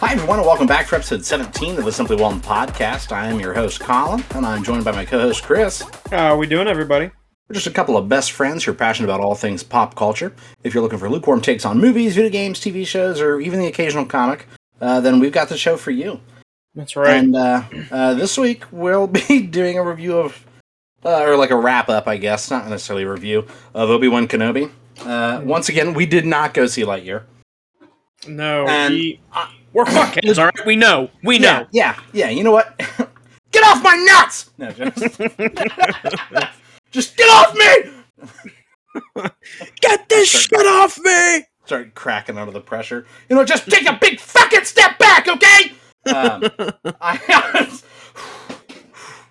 Hi, everyone, and welcome back for episode 17 of the Simply Whelmed podcast. I am your host, Colin, and I'm joined by my co host, Chris. How are we doing, everybody? We're just a couple of best friends who are passionate about all things pop culture. If you're looking for lukewarm takes on movies, video games, TV shows, or even the occasional comic, uh, then we've got the show for you. That's right. And uh, uh, this week, we'll be doing a review of, uh, or like a wrap up, I guess, not necessarily a review, of Obi Wan Kenobi. Uh, once again, we did not go see Lightyear. no, and- we, we're fuckheads, all right? We know. We know. yeah, yeah. You know what? get off my nuts! No, just, just get off me! Get this shit off me! Start cracking under the pressure. You know, just take a big fucking step back, okay? Um, I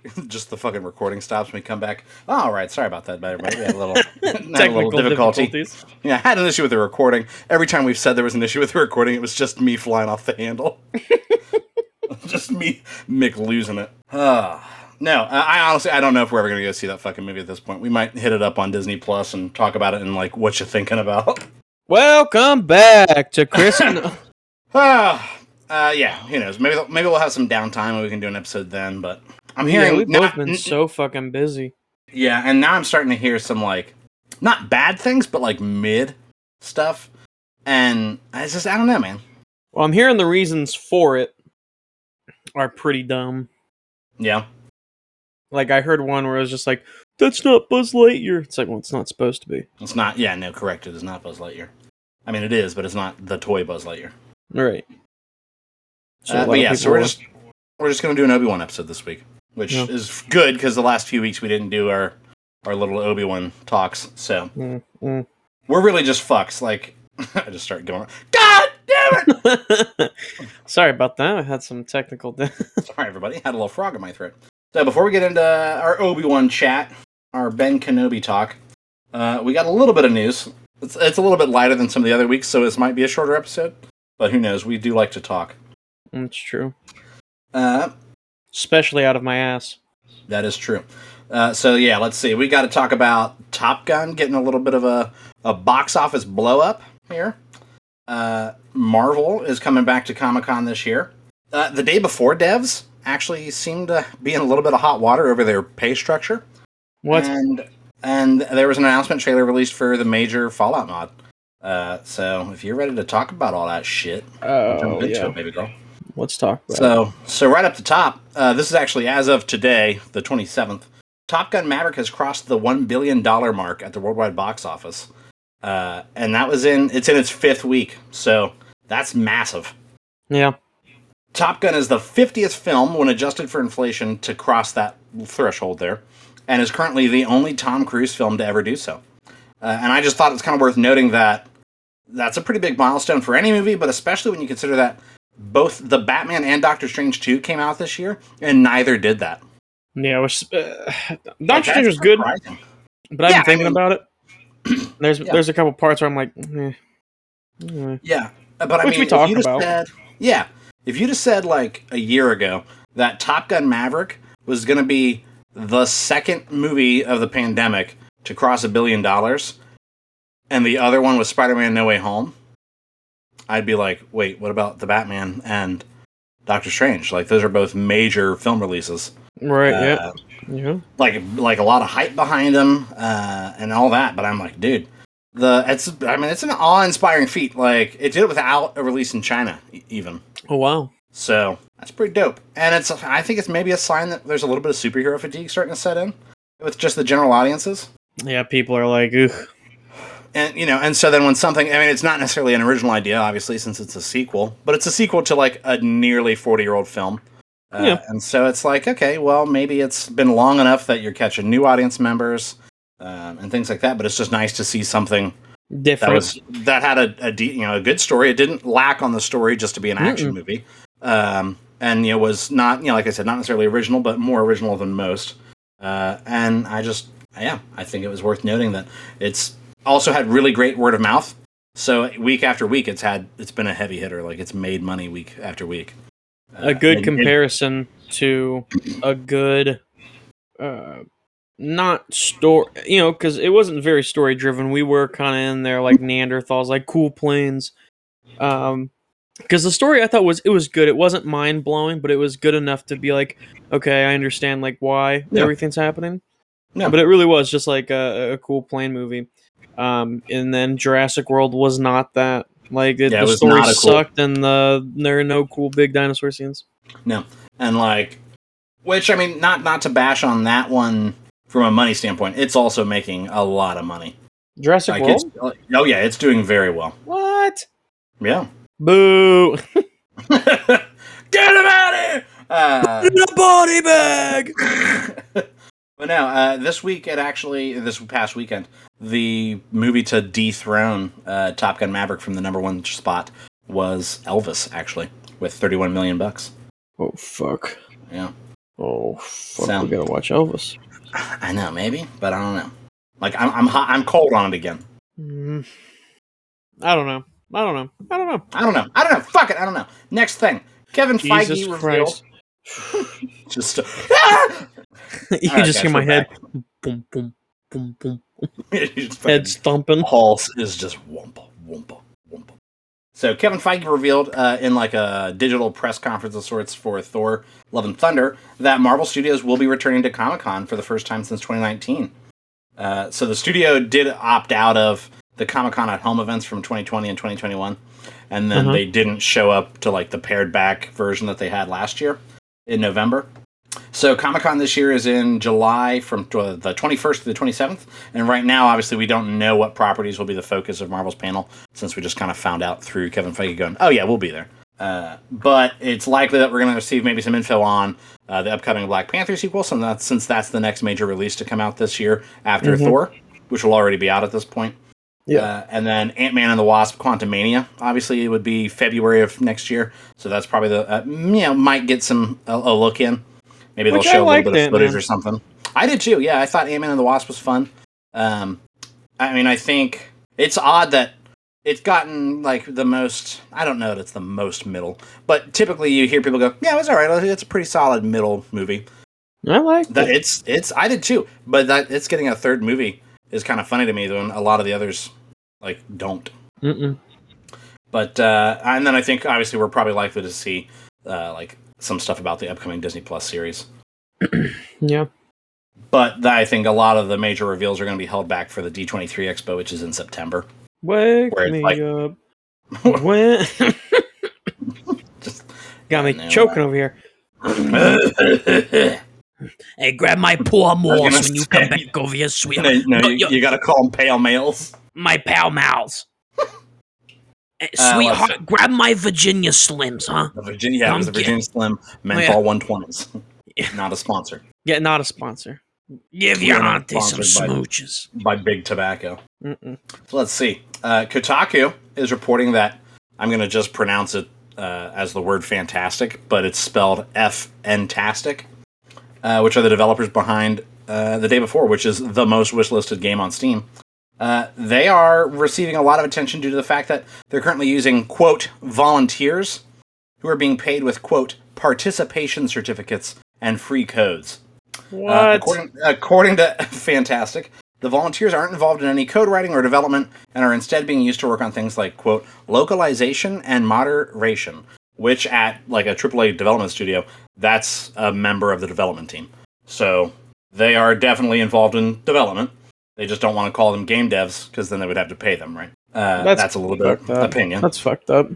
just the fucking recording stops when we come back. Oh, all right, sorry about that, everybody. We had a little, had a little Technical difficulty. difficulties. Yeah, I had an issue with the recording. Every time we've said there was an issue with the recording, it was just me flying off the handle. just me, Mick losing it. Ah. no, I honestly I don't know if we're ever gonna go see that fucking movie at this point. We might hit it up on Disney Plus and talk about it and like what you're thinking about. Welcome back to Chris. and- uh, yeah, who knows? Maybe maybe we'll have some downtime and we can do an episode then. But I'm yeah, hearing we've now- both been so fucking busy. Yeah, and now I'm starting to hear some like not bad things, but like mid stuff. And I just I don't know, man. Well, I'm hearing the reasons for it are pretty dumb. Yeah. Like, I heard one where it was just like, that's not Buzz Lightyear. It's like, well, it's not supposed to be. It's not yeah, no, correct. It is not Buzz Lightyear. I mean it is, but it's not the toy Buzz Lightyear. Right. So Uh, but yeah, so we're just we're just gonna do an Obi Wan episode this week, which Yeah. is good because the last few weeks we didn't do our our little Obi Wan talks. So Mm, mm. we're really just fucks. Like I just start going, God damn it! Sorry about that. I had some technical. Sorry, everybody. Had a little frog in my throat. So before we get into our Obi Wan chat, our Ben Kenobi talk, uh, we got a little bit of news. It's, it's a little bit lighter than some of the other weeks, so this might be a shorter episode. But who knows? We do like to talk. That's true. Uh, Especially out of my ass. that is true. Uh, so yeah, let's see. We got to talk about Top Gun getting a little bit of a, a box office blow up here. Uh, Marvel is coming back to Comic Con this year. Uh, the day before, devs actually seemed to be in a little bit of hot water over their pay structure. What? And and there was an announcement trailer released for the major Fallout mod. Uh, so if you're ready to talk about all that shit, Oh, jump into yeah. it, baby girl. Let's talk about it. So so right up the top, uh, this is actually as of today, the 27th. Top Gun Maverick has crossed the one billion dollar mark at the worldwide box office, uh, and that was in it's in its fifth week. So that's massive. Yeah. Top Gun is the 50th film, when adjusted for inflation, to cross that threshold there, and is currently the only Tom Cruise film to ever do so. Uh, and I just thought it's kind of worth noting that that's a pretty big milestone for any movie, but especially when you consider that both the Batman and Doctor Strange 2 came out this year, and neither did that. Yeah, was, uh, Doctor Strange was good, surprising. but I've Yeah, been thinking mean- about it. There's Yeah. there's a couple parts where I'm like, eh, eh. Yeah, uh, but I Which mean, we you'd about. Said, yeah, if you'd have said like a year ago that Top Gun Maverick was going to be the second movie of the pandemic to cross a billion dollars, and the other one was Spider-Man: No Way Home, I'd be like, wait, what about the Batman and Doctor Strange? Like those are both major film releases. right, Uh, yeah, yeah. like like a lot of hype behind them uh, and all that. But I'm like, dude, the it's I mean it's an awe-inspiring feat. Like it did it without a release in China even. Oh wow. So that's pretty dope. And it's I think it's maybe a sign that there's a little bit of superhero fatigue starting to set in with just the general audiences. Yeah, people are like, ugh. And you know, and so then when something I mean it's not necessarily an original idea, obviously, since it's a sequel, but it's a sequel to like a nearly 40 year old film. Uh, Yeah. And so it's like, okay, well, maybe it's been long enough that you're catching new audience members um, and things like that. But it's just nice to see something that different. was that had a, a de- you know a good story. It didn't lack on the story just to be an action Mm-mm. movie, um, and you know was not you know like I said, not necessarily original, but more original than most. Uh, and I just yeah, I think it was worth noting that it's also had really great word of mouth. So week after week, it's had it's been a heavy hitter. Like it's made money week after week. a good and- comparison to a good uh not story you know because it wasn't very story driven we were kind of in there like neanderthals like cool planes um because the story I thought was it was good. It wasn't mind blowing, but it was good enough to be like, okay, I understand like why Yeah. everything's happening. Yeah. But it really was just like a, a cool plane movie. Um, and then Jurassic World was not that. Like it, Yeah, it the was story a cool- sucked, and the there are no cool big dinosaur scenes. No, and like which i mean not not to bash on that one from a money standpoint it's also making a lot of money Jurassic like World. it's oh yeah it's doing very well What? yeah Boo! get him out of here uh, the body bag. but now uh, this week it actually this past weekend the movie to dethrone uh, top gun maverick from the number one spot was elvis actually with 31 million bucks Oh fuck! yeah Oh fuck! So- we gotta watch Elvis. i know maybe but i don't know like i'm i'm, hot, I'm cold on it again Mm, I don't know. I don't know. I don't know. I don't know. I don't know. Fuck it. I don't know. Next thing. Kevin Jesus Feige revealed. Christ! Just ah! you All right, just guys, hear my we're head. Boom, boom, boom, boom. Head stomping. pulse is just wumpa, wumpa, wumpa. So Kevin Feige revealed uh, in like a digital press conference of sorts for Thor: Love and Thunder that Marvel Studios will be returning to Comic Con for the first time since 2019. Uh, so the studio did opt out of the Comic Con at Home events from 2020 and 2021, and then Uh-huh. they didn't show up to like the pared back version that they had last year in November. So Comic Con this year is in July from the 21st to the 27th, and right now, obviously, we don't know what properties will be the focus of Marvel's panel since we just kind of found out through Kevin Feige going, "Oh yeah, we'll be there." Uh, but it's likely that we're going to receive maybe some info on uh, the upcoming Black Panther sequel, since that's, since that's the next major release to come out this year after Mhm. Thor, which will already be out at this point. Yeah. Uh, and then Ant Man and the Wasp: Quantumania. Obviously, it would be February of next year, so that's probably the uh, you know might get some a, a look in. Maybe Which they'll show a little bit of footage or something. I did too. Yeah, I thought Ant Man and the Wasp was fun. Um, I mean, I think it's odd that it's gotten like the most. I don't know that it's the most middle, but typically you hear people go, "Yeah, it was all right. It's a pretty solid middle movie." I like That that. it's it's I did too, but that it's getting a third movie is kind of funny to me. When a lot of the others like don't. Mm-mm. But uh, and then I think obviously we're probably likely to see uh, like some stuff about the upcoming Disney Plus series. Yeah. But I think a lot of the major reveals are going to be held back for the D23 Expo, which is in September. Wake Where it's me like- up. When Just got me No. choking over here. Hey, grab my poor gonna when you come say- back over here, no, sweetheart. no, But you, yo- you got to call them pale males. my pal mals. Eh, Uh, sweetheart, grab my Virginia Slims, huh? The Virginia, yeah, it was the Virginia Slim menthol 120s. Not a sponsor Yeah, not a sponsor. Give your auntie some sponsored by- smooches. by Big Tobacco. Mm-mm. So let's see. Uh, Kotaku is reporting that I'm going to just pronounce it uh, as the word fantastic, but it's spelled F Ntastic, uh, which are the developers behind uh, the day before, which is the most wishlisted game on Steam. Uh, they are receiving a lot of attention due to the fact that they're currently using quote volunteers who are being paid with quote participation certificates and free codes. What? Uh, according, according to Fantastic, the volunteers aren't involved in any code writing or development and are instead being used to work on things like, quote, localization and moderation, which at like a AAA development studio, that's a member of the development team. So they are definitely involved in development. They just don't want to call them game devs because then they would have to pay them, right? Uh, That's that's, a little bit opinion. That's fucked up.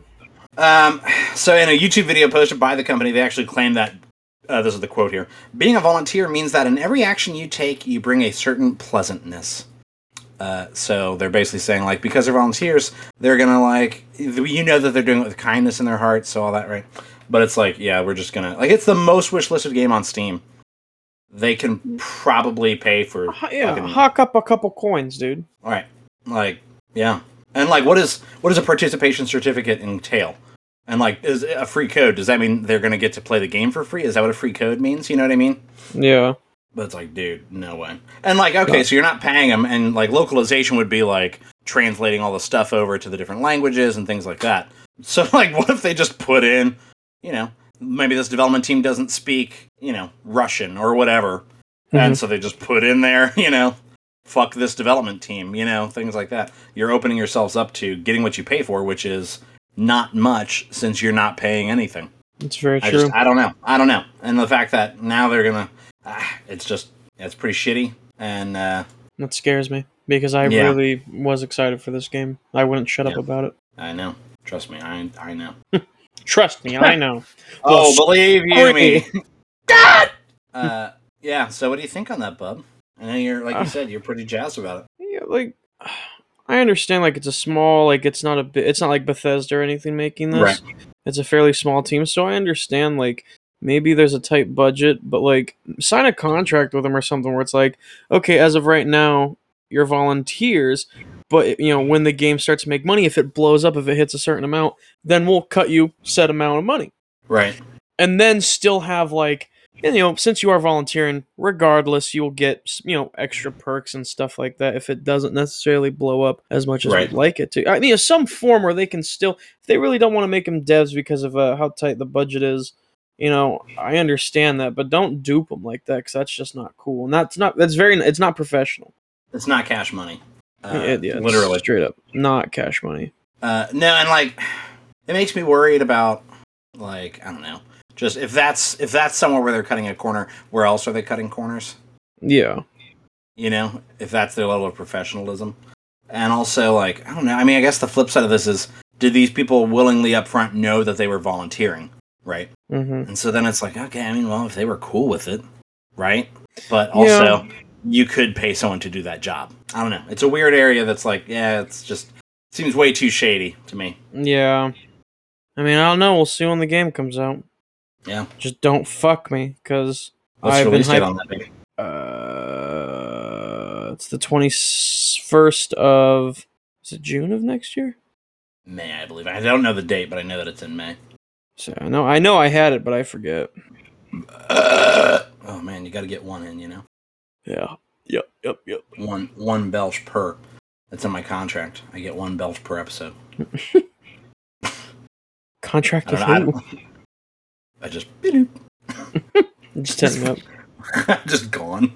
Um, so in a YouTube video posted by the company, they actually claim that uh, this is the quote here: "Being a volunteer means that in every action you take, you bring a certain pleasantness." Uh, so they're basically saying like because they're volunteers, they're gonna like you know that they're doing it with kindness in their hearts, so all that right. But it's like yeah, we're just gonna like it's the most wishlisted game on Steam. They can probably pay for H- Yeah, fucking- hawk up a couple coins, dude. all right, like yeah, and like what is what does a participation certificate entail? And like, is a free code? Does that mean they're gonna get to play the game for free? Is that what a free code means? You know what I mean? Yeah. But it's like, dude, no way. And like, okay, so you're not paying them, and like localization would be like translating all the stuff over to the different languages and things like that. So like, what if they just put in, you know, maybe this development team doesn't speak, you know, Russian or whatever, and so they just put in there, you know, fuck this development team, you know, things like that. You're opening yourselves up to getting what you pay for, which is not much since you're not paying anything. It's very I true. just I don't know. I don't know. And the fact that now they're gonna, ah, it's just it's pretty shitty. And uh, that scares me because I Yeah. really was excited for this game. I wouldn't shut up about it. I know. Trust me. I I know. Trust me, I know. Oh, believe you sorry. me. uh, yeah. So what do you think on that, bub? I know you're like you Uh, said you're pretty jazzed about it. Yeah, like I understand like it's a small like it's not a bit it's not like Bethesda or anything making this. Right. It's a fairly small team, so I understand like maybe there's a tight budget, but like sign a contract with them or something where it's like, okay, as of right now, you're volunteers, but you know, when the game starts to make money, if it blows up, if it hits a certain amount, then we'll cut you set amount of money. Right. And then still have like and, you know, since you are volunteering, regardless, you'll get you know extra perks and stuff like that. If it doesn't necessarily blow up as much as Right. we'd like it to, I mean, you know, some form where they can still, if they really don't want to make them devs because of uh, how tight the budget is, you know, I understand that, but don't dupe them like that because that's just not cool, and that's not that's very it's not professional. It's not cash money. Uh, yeah, literally. straight up not cash money. Uh, no, and like, it makes me worried about like I don't know, just if that's if that's somewhere where they're cutting a corner, where else are they cutting corners? Yeah, You know, if that's their level of professionalism, and also like I don't know. I mean, I guess the flip side of this is, did these people willingly up front know that they were volunteering, right? hmm And so then it's like, okay, I mean, well, if they were cool with it, right? But also, you could pay someone to do that job. I don't know. It's a weird area that's like, yeah, it's just seems way too shady to me. yeah. I mean, I don't know. We'll see when the game comes out. Yeah. Just don't fuck me, because I've been hyped. on that? baby? Uh, it's the twenty first of is it June of next year? May, I believe. I don't know the date, but I know that it's in May. So I know I know I had it, but I forget. oh man, you got to get one in. You know, Yeah. Yep. Yep. Yep. one one belch per. That's in my contract. I get one belch per episode. Contract with know. I? I just Just set me up. just gone.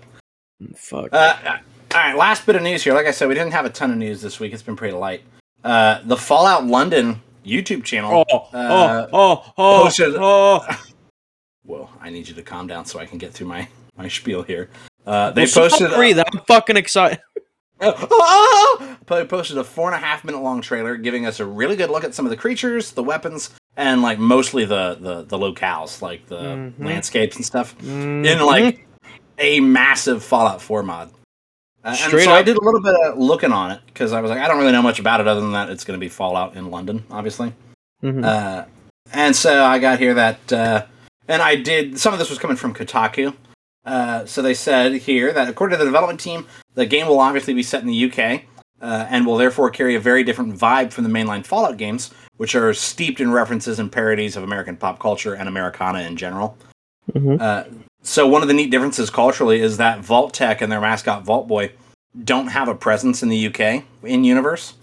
Fuck. Uh, all right, last bit of news here. Like I said, we didn't have a ton of news this week. It's been pretty light. Uh, the Fallout London YouTube channel. oh, uh, oh, oh, oh, posted- oh. Whoa, I need you to calm down so I can get through my my spiel here. Uh, they Well, posted. breathe. I'm fucking excited. Oh, They posted a four and a half minute long trailer giving us a really good look at some of the creatures, the weapons, and like mostly the the, the locales, like the Mhm. landscapes and stuff, in Mhm. like a massive Fallout 4 mod. Uh, and so I did a little bit of looking on it because I was like, I don't really know much about it other than that it's going to be Fallout in London, obviously. Mhm. Uh, and so I got here that, uh, and I did, some of this was coming from Kotaku. Uh, so they said here that according to the development team, the game will obviously be set in the UK uh, and will therefore carry a very different vibe from the mainline Fallout games, which are steeped in references and parodies of American pop culture and Americana in general. Mhm. Uh, so one of the neat differences culturally is that Vault-Tec and their mascot Vault Boy don't have a presence in the UK in universe.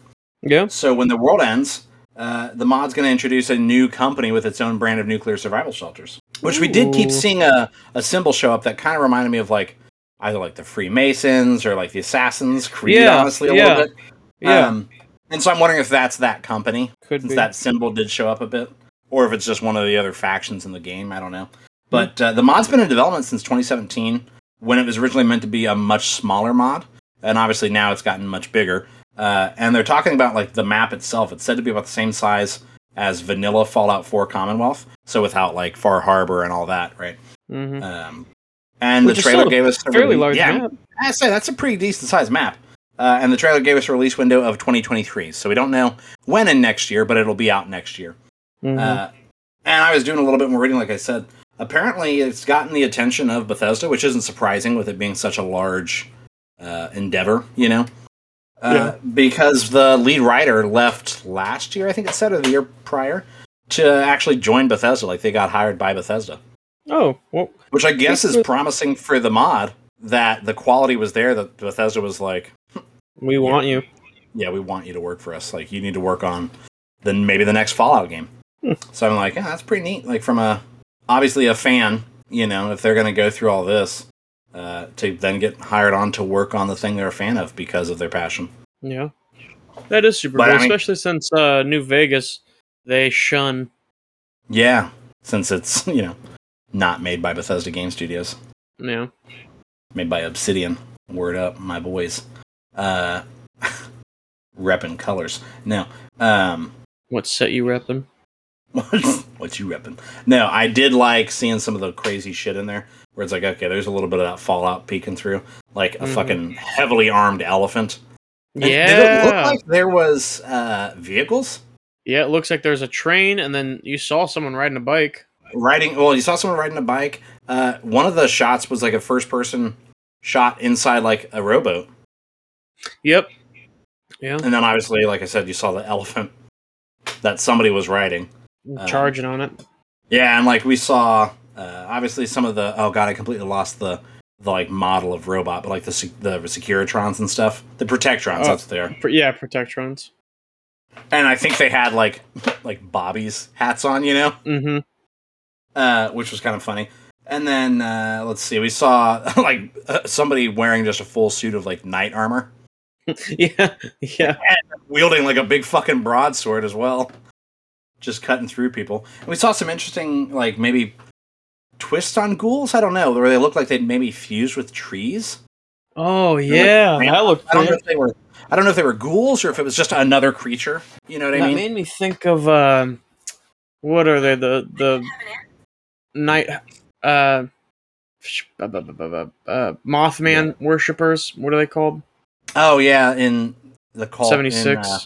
Yeah. So when the world ends, uh, the mod's going to introduce a new company with its own brand of nuclear survival shelters, which we did keep seeing a, a symbol show up that kind of reminded me of like either like the Freemasons or like the Assassins Creed, Yeah, honestly, a yeah, little bit. Yeah. Um, and so I'm wondering if that's that company, Could since be. that symbol did show up a bit, or if it's just one of the other factions in the game. I don't know. But uh, the mod's been in development since 2017, when it was originally meant to be a much smaller mod, and obviously now it's gotten much bigger. Uh, and they're talking about like the map itself. It's said to be about the same size as vanilla Fallout 4 Commonwealth, so without like Far Harbor and all that, right? Mhm. Um, and Which the trailer gave us a fairly release- large yeah, map. I say that's a pretty decent sized map. Uh, and the trailer gave us a release window of 2023, so we don't know when in next year, but it'll be out next year. Mhm. Uh, and I was doing a little bit more reading, like I said. Apparently, it's gotten the attention of Bethesda, which isn't surprising with it being such a large uh, endeavor, you know? Uh, Yeah. Because the lead writer left last year, I think it said, or the year prior, to actually join Bethesda. Like, they got hired by Bethesda. oh well. Which I guess is promising for the mod that the quality was there, that Bethesda was like, We want you. yeah, we want you to work for us. Like, you need to work on then maybe the next Fallout game. Hmm. So I'm like, yeah, that's pretty neat. Like, from a obviously a fan, you know, if they're going to go through all this uh, to then get hired on to work on the thing they're a fan of because of their passion. Yeah. That is super But, cool, I mean- especially since uh, New Vegas they shun. Yeah, since it's you know not made by Bethesda Game Studios, Yeah. made by Obsidian. Word up, my boys. Uh, reppin' colors. now. um, What set you repping? what you reppin'? No, I did like seeing some of the crazy shit in there, where it's like, okay, there's a little bit of that Fallout peeking through, like a Mhm. fucking heavily armed elephant. And Did it look like there was uh, vehicles yeah, it looks like there's a train, and then you saw someone riding a bike. riding? Well, you saw someone riding a bike. Uh, one of the shots was like a first-person shot inside like a rowboat, Yep. Yeah. and then obviously, like I said, you saw the elephant that somebody was riding. Um, Charging on it. Yeah, and like we saw, uh, obviously some of the oh god, I completely lost the the like model of robot, but like the the Securitrons and stuff, the Protectrons, Oh. that's what they are. Pr- Yeah, Protectrons. And I think they had like like Bobby's hats on, you know, Mm-hmm. uh, which was kind of funny. And then uh, let's see, we saw like uh, somebody wearing just a full suit of like knight armor, yeah. Yeah. wielding like a big fucking broadsword as well, just cutting through people. And we saw some interesting like maybe twists on ghouls. I don't know, where they look like they'd maybe fused with trees. Oh yeah, Man, that looked. I don't know if they were. I don't know if they were ghouls or if it was just another creature. You know what I That mean? made me think of um, what are they? The the night uh, bu- uh Mothman worshippers. What are they called? oh yeah, in the call seventy six. in, six. uh,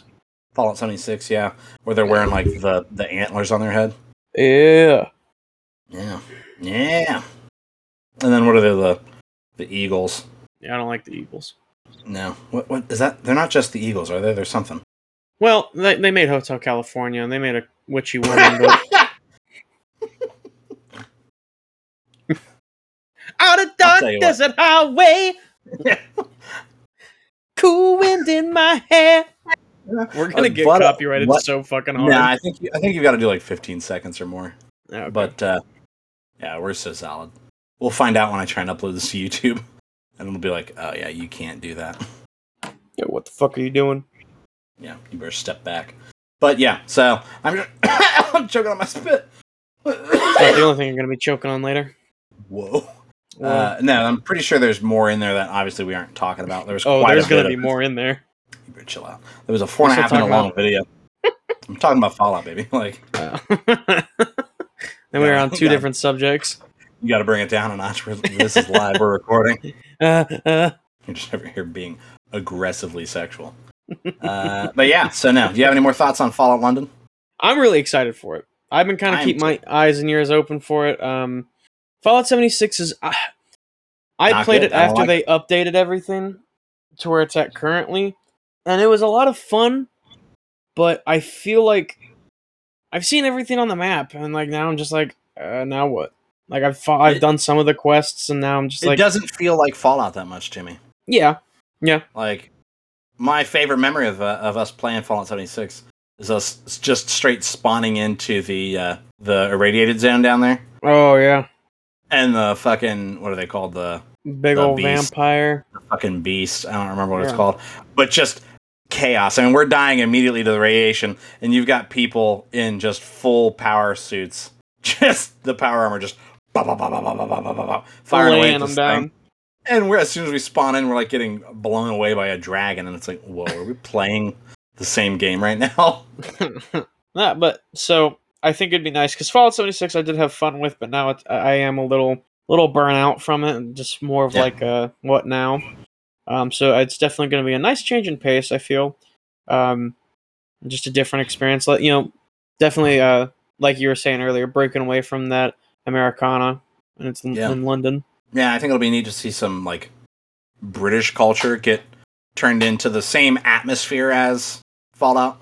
Fallout seventy six. Yeah, where they're wearing like the the antlers on their head. yeah. Yeah, yeah. And then what are they? The the eagles. Yeah, I don't like the Eagles. No, what what is that? They're not just the eagles, are they? There's something. Well, they, they made Hotel California and they made a witchy woman. But out of dark desert highway, cool wind in my hair. We're gonna Uh, get copyrighted so fucking hard. Nah, I think you, I think you've got to do like 15 seconds or more. Okay. But uh, yeah, we're so solid. We'll find out when I try and upload this to YouTube, and it'll be like, oh yeah, you can't do that. Yeah, what the fuck are you doing? Yeah, you better step back. But yeah, so I'm just I'm choking on my spit. Not the only thing you're gonna be choking on later. Whoa. Well, Uh, no, I'm pretty sure there's more in there that obviously we aren't talking about. There's oh, quite there's bit gonna be more in there. You better chill out. There was a four and a half minute long video. I'm talking about Fallout, baby. Like Uh, then we were on two Yeah. different subjects. you got to bring it down a notch. This is live. We're recording. Uh, uh, You're just over here being aggressively sexual. Uh, but yeah, so now, Do you have any more thoughts on Fallout London? I'm really excited for it. I've been kind of I'm keep my eyes and ears open for it. Um, Fallout 76 is. Uh, I Not played good. it after like they updated everything to where it's at currently, and it was a lot of fun. But I feel like I've seen everything on the map, and like now I'm just like, uh, now what? Like I've fought, I've done some of the quests, and now I'm just like it like, doesn't feel like Fallout that much to me. yeah, yeah. Like my favorite memory of uh, of us playing Fallout 76 is us just straight spawning into the uh, the irradiated zone down there, oh yeah, and the fucking what are they called the big The old beast. vampire. the fucking beast. I don't remember what it's called, but just chaos. I mean, we're dying immediately to the radiation, and you've got people in just full power suits, just the power armor, just bah, bah, bah, bah, bah, bah, bah, bah, bah, bah, firing away at them this down. thing. And we're as soon as we spawn in, we're like getting blown away by a dragon, and it's like, whoa, are we playing the same game right now? Nah, but so I think it'd be nice because Fallout 76 I did have fun with, but now it, I am a little little burnout from it, and just more of Yeah. like a what now. Um, so it's definitely going to be a nice change in pace. I feel, um, just a different experience. Like you know, definitely uh, like you were saying earlier, breaking away from that Americana, and it's in, Yeah. in London. Yeah, I think it'll be neat to see some like British culture get turned into the same atmosphere as Fallout.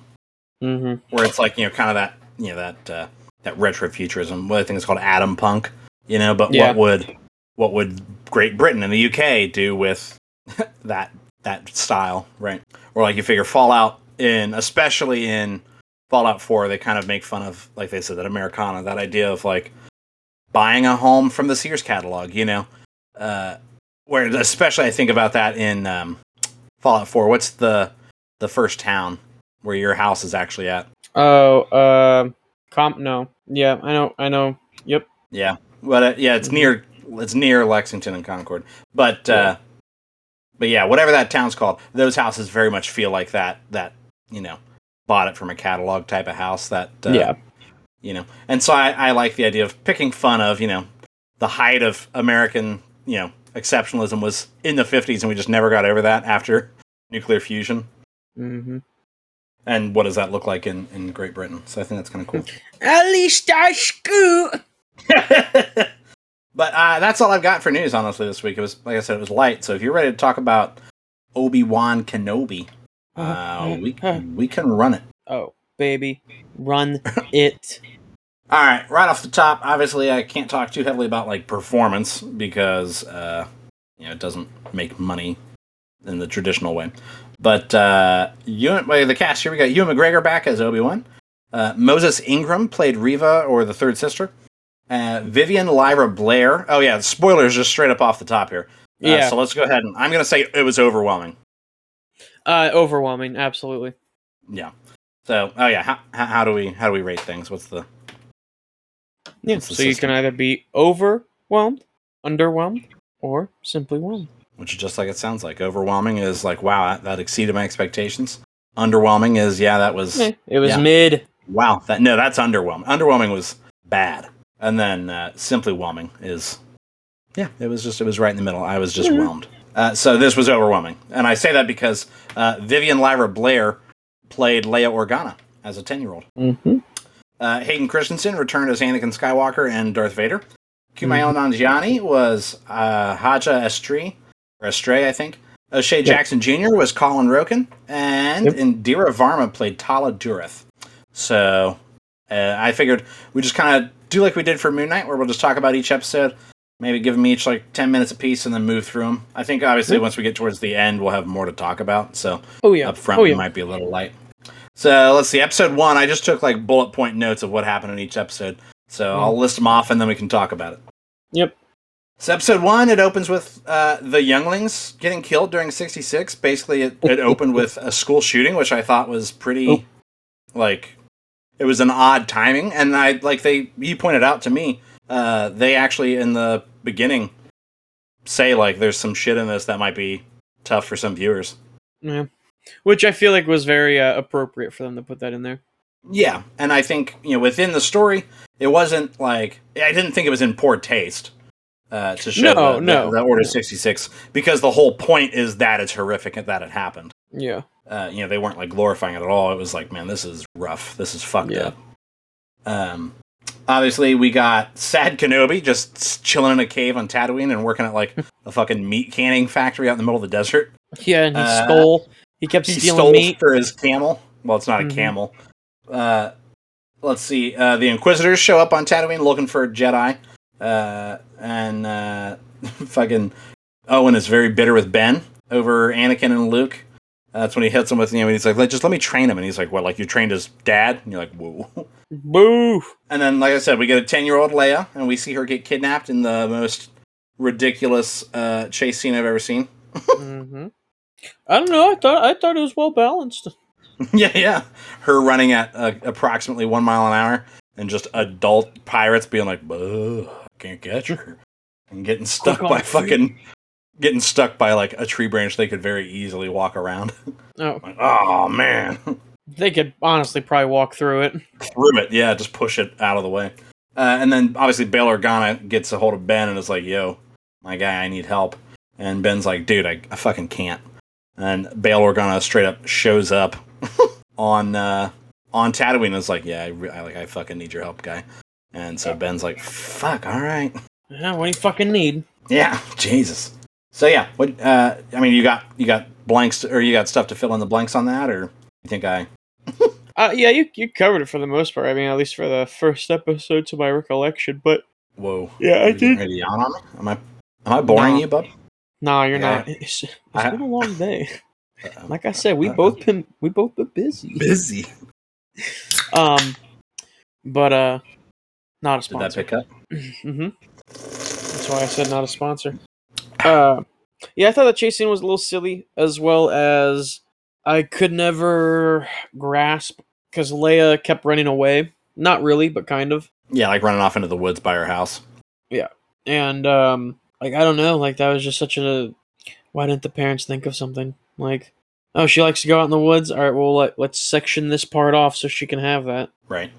hmm where it's like you know kind of that you know that uh, that retro futurism. What I think is called atom punk. You know, but Yeah. what would what would Great Britain and the UK do with that that style, right? Or like you figure Fallout in, especially in Fallout Four, they kind of make fun of, like they said, that Americana, that idea of like buying a home from the Sears catalog. You know, uh, where especially I think about that in um, Fallout Four. What's the the first town where your house is actually at? Oh, uh, comp. No, yeah, I know, I know. Yep. Yeah, but uh, yeah, it's near it's near Lexington and Concord. But uh, but yeah, whatever that town's called, those houses very much feel like that. That you know, bought it from a catalog type of house. That uh, yeah. you know, and so I, I like the idea of picking fun of you know the height of American you know exceptionalism was in the fifties, and we just never got over that after nuclear fusion. Mm-hmm. And what does that look like in, in Great Britain? So I think that's kind of cool. At least I scoot. but uh, that's all I've got for news, honestly, this week. It was, like I said, it was light. So if you're ready to talk about Obi Wan Kenobi, uh, we we can run it. Oh, baby, run it. All right, right off the top, obviously, I can't talk too heavily about like performance because uh, you know it doesn't make money in the traditional way. But uh, well, the cast here we got Ewan McGregor back as Obi Wan. Uh, Moses Ingram played Reva or the third sister. Uh, Vivian Lyra Blair. Oh yeah, spoilers just straight up off the top here. Uh, Yeah. So let's go ahead and I'm gonna say it was overwhelming. Uh, overwhelming, absolutely. Yeah. So oh yeah, how, how do we how do we rate things? What's the Yeah. What's the So you can either be overwhelmed, underwhelmed, or simply whelmed. which is just like it sounds like. Overwhelming is like, wow, that, that exceeded my expectations. Underwhelming is, yeah, that was, Eh, it was Yeah. mid. wow, that no, that's underwhelming. Underwhelming was bad, and then uh, simply whelming is, yeah, it was just, it was right in the middle. I was just Mhm. whelmed. Uh, so this was overwhelming, and I say that because uh, Vivian Lyra Blair played Leia Organa as a ten-year-old. Mm-hmm. Uh, Hayden Christensen returned as Anakin Skywalker and Darth Vader. Kumail Nanjiani was uh, Haja Estree, or Estray, I think. O'Shea Jackson Jr. was Kawlan Roken, and Yep. Indira Varma played Tala Durith. So uh, I figured we just kind of do like we did for Moon Knight, where we'll just talk about each episode, maybe give them each like 10 minutes a piece and then move through them. I think obviously Yep. once we get towards the end, we'll have more to talk about. So Oh yeah. up front oh we might be a little light. So let's see. Episode one, I just took like bullet point notes of what happened in each episode. So Mm. I'll list them off and then we can talk about it. Yep. So episode one, it opens with uh, the younglings getting killed during '66. Basically, it, it opened with a school shooting, which I thought was pretty, Oh. like, it was an odd timing. And I like they you pointed out to me, uh, they actually in the beginning say like there's some shit in this that might be tough for some viewers. Yeah. Which I feel like was very uh, appropriate for them to put that in there. Yeah, and I think you know within the story, it wasn't like I didn't think it was in poor taste uh, to show No, the, no, the, the Order sixty six because the whole point is that it's horrific that it happened. Yeah. Uh, you know, they weren't like glorifying it at all. It was like, man, this is rough. This is fucked Yeah. up. Um, obviously, we got Sad Kenobi just chilling in a cave on Tatooine and working at like a fucking meat canning factory out in the middle of the desert. Yeah, and he Uh, stole. He kept He stealing stole meat. for his camel. Well, it's not a Mhm. camel. Uh, let's see. Uh, the Inquisitors show up on Tatooine looking for a Jedi, uh, and uh, fucking Owen is very bitter with Ben over Anakin and Luke. Uh, that's when he hits him with you know. And he's like, "Let- "Just let me train him," and he's like, "What? Like you trained his dad?" And you're like, "Whoa." Boo. And then, like I said, we get a ten-year-old Leia, and we see her get kidnapped in the most ridiculous uh, chase scene I've ever seen. hmm I don't know. I thought I thought it was well balanced. yeah, yeah. Her running at uh, approximately one mile an hour, and just adult pirates being like, "Buh, can't catch her," and getting stuck by fucking, getting stuck by like a tree branch they could very easily walk around. Oh, like, oh man, they could honestly probably walk through it. through it. Yeah, just push it out of the way. Uh, and then obviously Bail Organa gets a hold of Ben and is like, "Yo, my guy, I need help." And Ben's like, "Dude, I, I fucking can't." And Bail Organa straight up shows up on uh, on Tatooine and is like, "Yeah, I, re- I like I fucking need your help, guy." And so Ben's like, "Fuck, all right." Yeah, what do you fucking need? Yeah, Jesus. So yeah, what? Uh, I mean, you got you got blanks or you got stuff to fill in the blanks on that, or you think I? Uh, yeah, you you covered it for the most part. I mean, at least for the first episode to my recollection. But Whoa. Yeah, I Are you getting did. Ready yawn on me? Am I? Am I boring No. you, bub? nah, you're Yeah. not. It's, it's I- been a long day. Like I said, we both been we both been busy. busy. Um, but uh, not a sponsor. Did that pick up? mm-hmm. That's why I said not a sponsor. Uh, yeah, I thought the chase scene was a little silly, as well as I could never grasp because Leia kept running away. Not really, but kind of. Yeah, like running off into the woods by her house. Yeah, and um, like I don't know, like that was just such a. Why didn't the parents think of something like? Oh, she likes to go out in the woods. All right, well let, let's section this part off so she can have that. Right.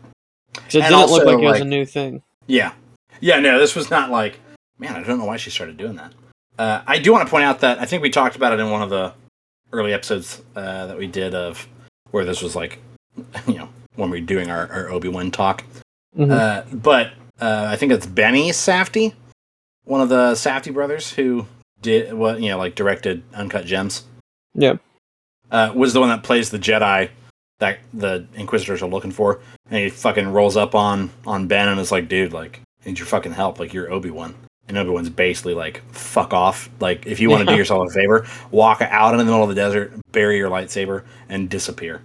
Because it And didn't look like it was a new thing. Yeah. Yeah, no, this was not like, man, I don't know why she started doing that. Uh, I do want to point out that I think we talked about it in one of the early episodes uh, that we did of where this was like, you know, when we were doing our, our Obi Wan talk. Mhm. Uh, but uh, I think it's Benny Safdie, one of the Safdie brothers who did what, you know, like directed Uncut Gems. Yeah. Uh, was the one that plays the Jedi that the Inquisitors are looking for. And he fucking rolls up on on Ben and is like, dude, like, need your fucking help. Like, you're Obi Wan. And Obi Wan's basically like, fuck off. Like, if you want to do yourself a favor, walk out in the middle of the desert, bury your lightsaber, and disappear.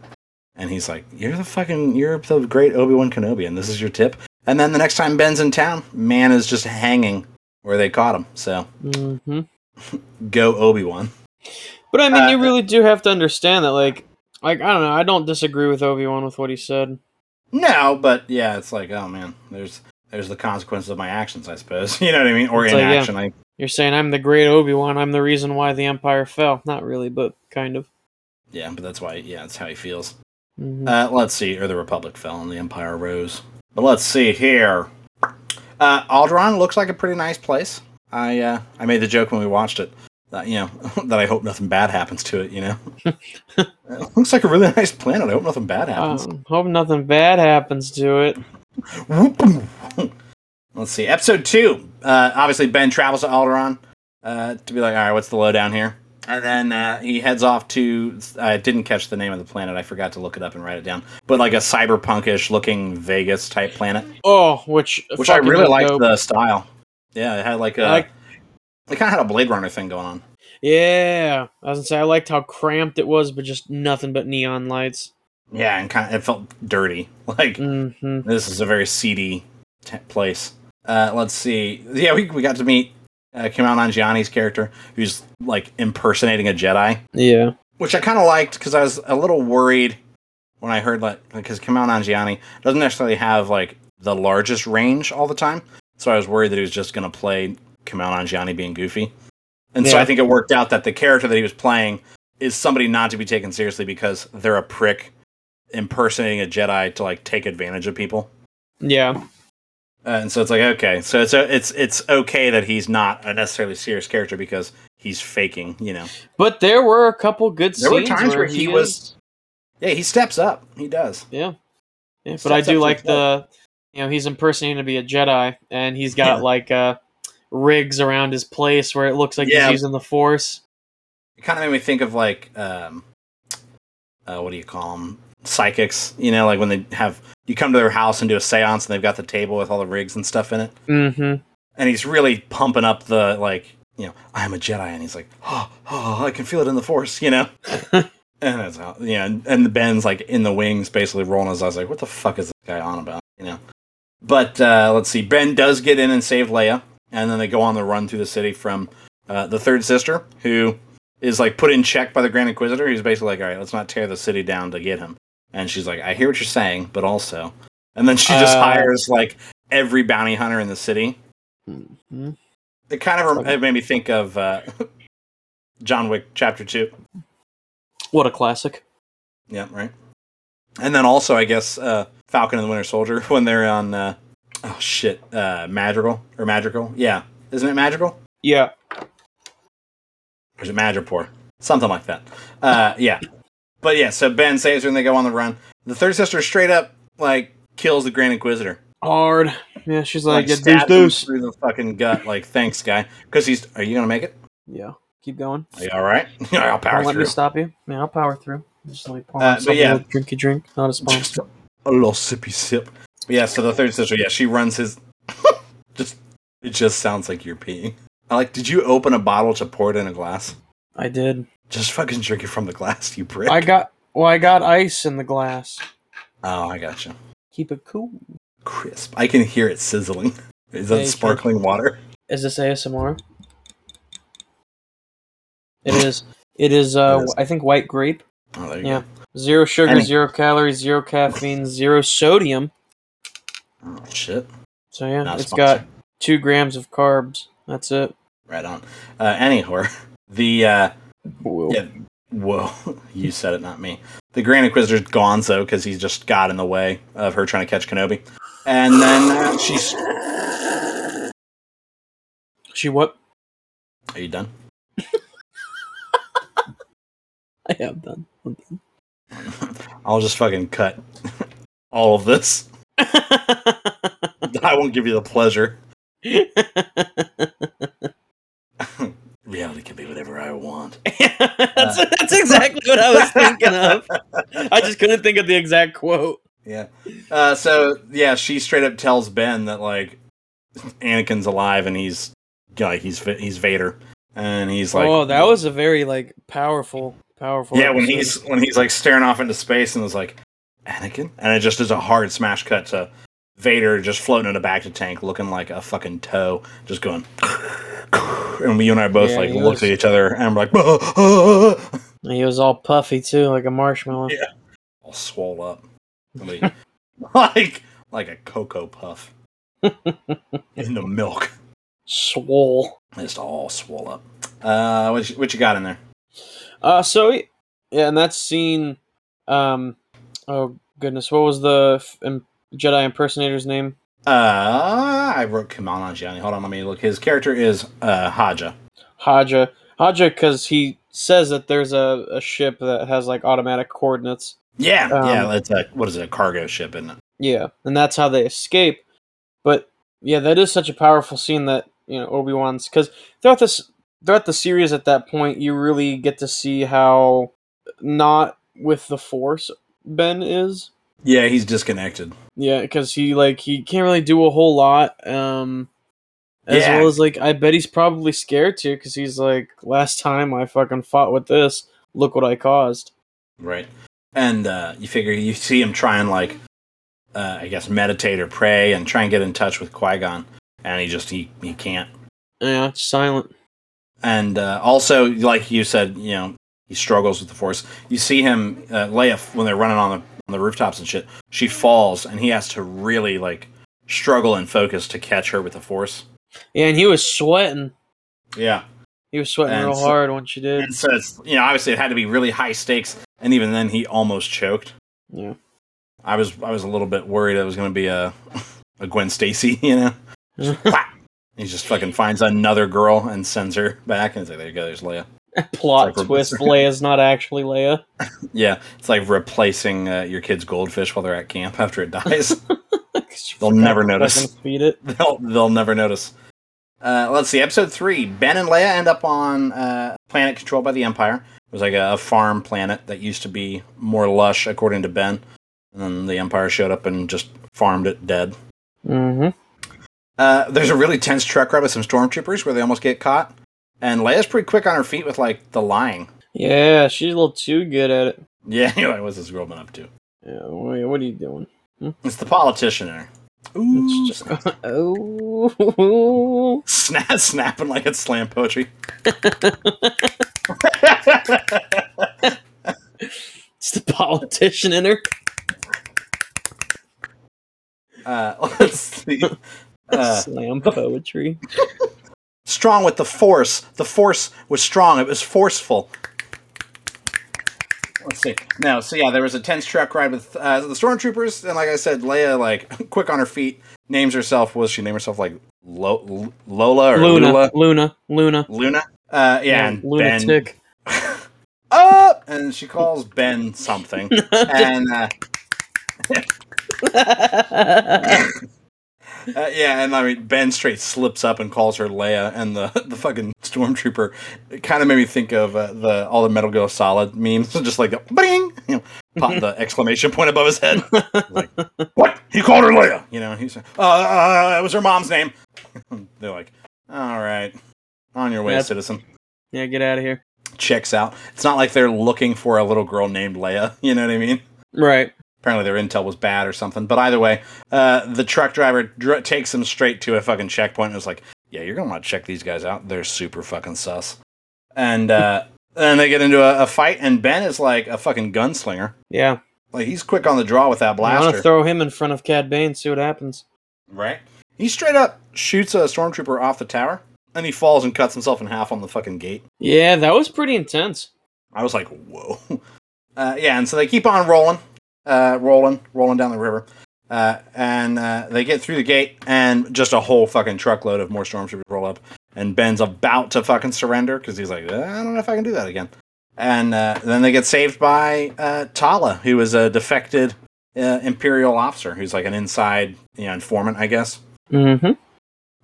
And he's like, you're the fucking, you're the great Obi Wan Kenobi, and this is your tip. And then the next time Ben's in town, man is just hanging where they caught him. So hmm go Obi Wan. But I mean, Uh, you really do have to understand that, like, like I don't know, I don't disagree with Obi Wan with what he said. No, but yeah, it's like, oh man, there's there's the consequences of my actions, I suppose. You know what I mean? Or It's like, yeah. inaction. I You're saying I'm the great Obi Wan. I'm the reason why the Empire fell. Not really, but kind of. yeah, but that's why. Yeah, that's how he feels. Mhm. Uh, let's see, or the Republic fell and the Empire rose. But let's see here. Uh, Alderaan looks like a pretty nice place. I uh, I made the joke when we watched it that you know that I hope nothing bad happens to it. You know, it looks like a really nice planet. I hope nothing bad happens. Um, hope nothing bad happens to it. Let's see. Episode two. Uh, obviously, Ben travels to Alderaan uh, to be like, all right, what's the lowdown here? And then uh, he heads off to. I didn't catch the name of the planet. I forgot to look it up and write it down. But like a cyberpunkish looking Vegas type planet, Oh, which which I really liked dope. the style. Yeah, it had like a. Like, it kind of had a Blade Runner thing going on. Yeah, I was gonna say I liked how cramped it was, but just nothing but neon lights. Yeah, and kind of it felt dirty. Like hmm this is a very seedy t- place. Uh, let's see. Yeah, we we got to meet uh, Kumail Nanjiani's character, who's like impersonating a Jedi, Yeah. which I kind of liked because I was a little worried when I heard like because Kumail Nanjiani doesn't necessarily have like the largest range all the time, so I was worried that he was just going to play Kumail Nanjiani being goofy, and so I think it worked out that the character that he was playing is somebody not to be taken seriously because they're a prick impersonating a Jedi to like take advantage of people. Yeah. Uh, and so it's like okay, so it's it's it's okay that he's not a necessarily serious character because he's faking, you know. But there were a couple good There were times where, where he is- was- Yeah, he steps up. He does. Yeah. Yeah, but I do like plate. the you know, he's impersonating to be a Jedi and he's got Yeah. like uh rigs around his place where it looks like Yeah. he's using the force. It kind of made me think of like um, uh, what do you call them? Psychics. You know, like when they have you come to their house and do a séance and they've got the table with all the rigs and stuff in it, Mm-hmm. and he's really pumping up the like, you know, I'm a Jedi, and he's like, oh, oh I can feel it in the Force, you know. And it's how, yeah, and, and the Ben's like in the wings, basically rolling his eyes, like, what the fuck is this guy on about? You know. But uh, let's see. Ben does get in and save Leia, and then they go on the run through the city from uh, the third sister, who is like put in check by the Grand Inquisitor. He's basically like, all right, let's not tear the city down to get him. And she's like, I hear what you're saying, but also, and then she just Uh, hires like every bounty hunter in the city. hmm It kind of rem- it made me think of uh, John Wick Chapter Two. What a classic. Yeah, right. And then also, I guess uh, Falcon and the Winter Soldier when they're on uh, oh shit, uh, Madrigal or Madrigal? Yeah, isn't it Madrigal? Yeah. Or is it Madripoor? Something like that. Uh, yeah, but yeah. So Ben saves her and they go on the run. The third sister straight up like kills the Grand Inquisitor. Hard. Yeah, she's like, Like, yeah, deuce deuce. through the fucking gut. Like, thanks, guy. Because he's. Are you gonna make it? Yeah. Keep going. Are you all right? I'll power Don't let me stop you. Yeah, I'll power through. Just let me pour Uh, but yeah. a little drinky drink. Not a sponsor. a little sippy sip. But yeah, so the third sister, yeah, she runs his. just it just sounds like you're peeing. Like. Did you open a bottle to pour it in a glass? I did. Just fucking drink it from the glass, you prick. I got. Well, I got ice in the glass. oh, I gotcha. Keep it cool. Crisp. I can hear it sizzling. Is that you sparkling water? Is this ASMR? It is. It is. Uh, It is. I think white grape. Oh, there you Yeah. go. Zero sugar, Any- zero calories, zero caffeine, zero sodium. Oh shit! So yeah, Not it's sponsored. got two grams of carbs. That's it. Right on. Uh, anyhow, the uh, Whoa. yeah, whoa, you said it, not me. The Grand Inquisitor's Gonzo because he's just got in the way of her trying to catch Kenobi, and then uh, she's. She what? Are you done? I have done. I'm done. I'll just fucking cut all of this. I won't give you the pleasure. Reality can be whatever I want. that's, that's exactly what I was thinking of. I just couldn't think of the exact quote. Yeah. Uh, so yeah, she straight up tells Ben that like Anakin's alive and he's like he's he's Vader, and he's like, oh, that was a very like powerful, powerful. yeah. When he's when he's like staring off into space and was like Anakin, and it just is a hard smash cut to Vader just floating in a bacta tank, looking like a fucking toe, just going. And we, you and I both Yeah, like looked was- at each other and we're like, "Ah, ah, ah," he was all puffy too, like a marshmallow. Yeah. all swole up, Somebody- like like a cocoa puff in the milk. Swole. Just all swole up. Uh, what you, what you got in there? Uh, so yeah, and that scene. Um, oh goodness, what was the f- Jedi impersonator's name? Uh, I wrote Kumail Nanjiani. Hold on, let me look. His character is uh Haja. Haja. Haja, because he says that there's a, a ship that has like automatic coordinates. Yeah, Um, yeah. It's a what is it? A cargo ship, isn't it? Yeah, and that's how they escape. But yeah, that is such a powerful scene that you know Obi Wan's because throughout this throughout the series at that point you really get to see how not with the Force Ben is. Yeah, he's disconnected. Yeah, because he like he can't really do a whole lot. Um, as Yeah. well as like I bet he's probably scared too because he's like last time I fucking fought with this, look what I caused. Right. And uh, you figure you see him try and like, uh, I guess meditate or pray and try and get in touch with Qui Gon, and he just he he can't. Yeah, it's silent. And uh, also, like you said, you know, he struggles with the Force. You see him, uh, Leia, when they're running on the on the rooftops and shit. She falls, and he has to really like struggle and focus to catch her with the Force. Yeah, and he was sweating. Yeah. He was sweating And real so- hard when she did. And so it's you know obviously it had to be really high stakes, and even then he almost choked. Yeah. I was I was a little bit worried it was going to be a a Gwen Stacy, you know. Whap! he just fucking finds another girl and sends her back, and it's like there you go, there's Leia. Plot like twist: Leia's not actually Leia. Yeah, it's like replacing uh, your kid's goldfish while they're at camp after it dies. They'll never notice. Feed it. they'll they'll never notice. Uh, let's see, episode three. Ben and Leia end up on uh, a planet controlled by the Empire. It was like a, a farm planet that used to be more lush, according to Ben. And then the Empire showed up and just farmed it dead. Mm-hmm. Uh, there's a really tense truck ride with some stormtroopers where they almost get caught. And Leia's pretty quick on her feet with like the lying. Yeah, she's a little too good at it. Yeah, anyway, what's this girl been up to? Yeah, what, are you doing? It's the politician in her. Ooh, It's just, oh, snap, snapping like it's slam poetry. it's the politician in her. uh, let's see. Uh, Slam poetry. Strong with the force. The force was strong. It was forceful. Let's see. No, so yeah, there was a tense truck ride with uh, the stormtroopers, and like I said, Leia, like quick on her feet, names herself. Was she name herself like Lo- Lola or Luna, Lula? Luna, Luna. Luna. Uh, yeah, and Ben. lunatic. Up, and she calls Ben something, and uh, Uh, yeah, and I mean Ben straight slips up and calls her Leia, and the the fucking stormtrooper kind of made me think of uh, the all the Metal Gear Solid memes, just like the bing, you know, pop the exclamation point above his head. like, what? He called her Leia. You know, he's uh, uh, it was her mom's name. They're like, all right, on your way, That's- citizen. yeah, get out of here. Checks out. It's not like they're looking for a little girl named Leia. You know what I mean? Right. Apparently their intel was bad or something. But either way, uh, the truck driver dr- takes them straight to a fucking checkpoint and was like, "Yeah, you're gonna want to check these guys out. They're super fucking sus." And uh, And they get into a, a fight, and Ben is like a fucking gunslinger. Yeah. Like he's quick on the draw with that I want blaster. to throw him in front of Cad Bane, see what happens. right? He straight up shoots a stormtrooper off the tower, and he falls and cuts himself in half on the fucking gate. Yeah, that was pretty intense. I was like, whoa. Uh, yeah, and so they keep on rolling, uh, rolling, rolling down the river. Uh, and uh, they get through the gate, and just a whole fucking truckload of more stormtroopers roll up. And Ben's about to fucking surrender because he's like, I don't know if I can do that again. And uh, then they get saved by uh, Tala, who is a defected uh, Imperial officer who's like an inside you know, informant, I guess. Mm-hmm.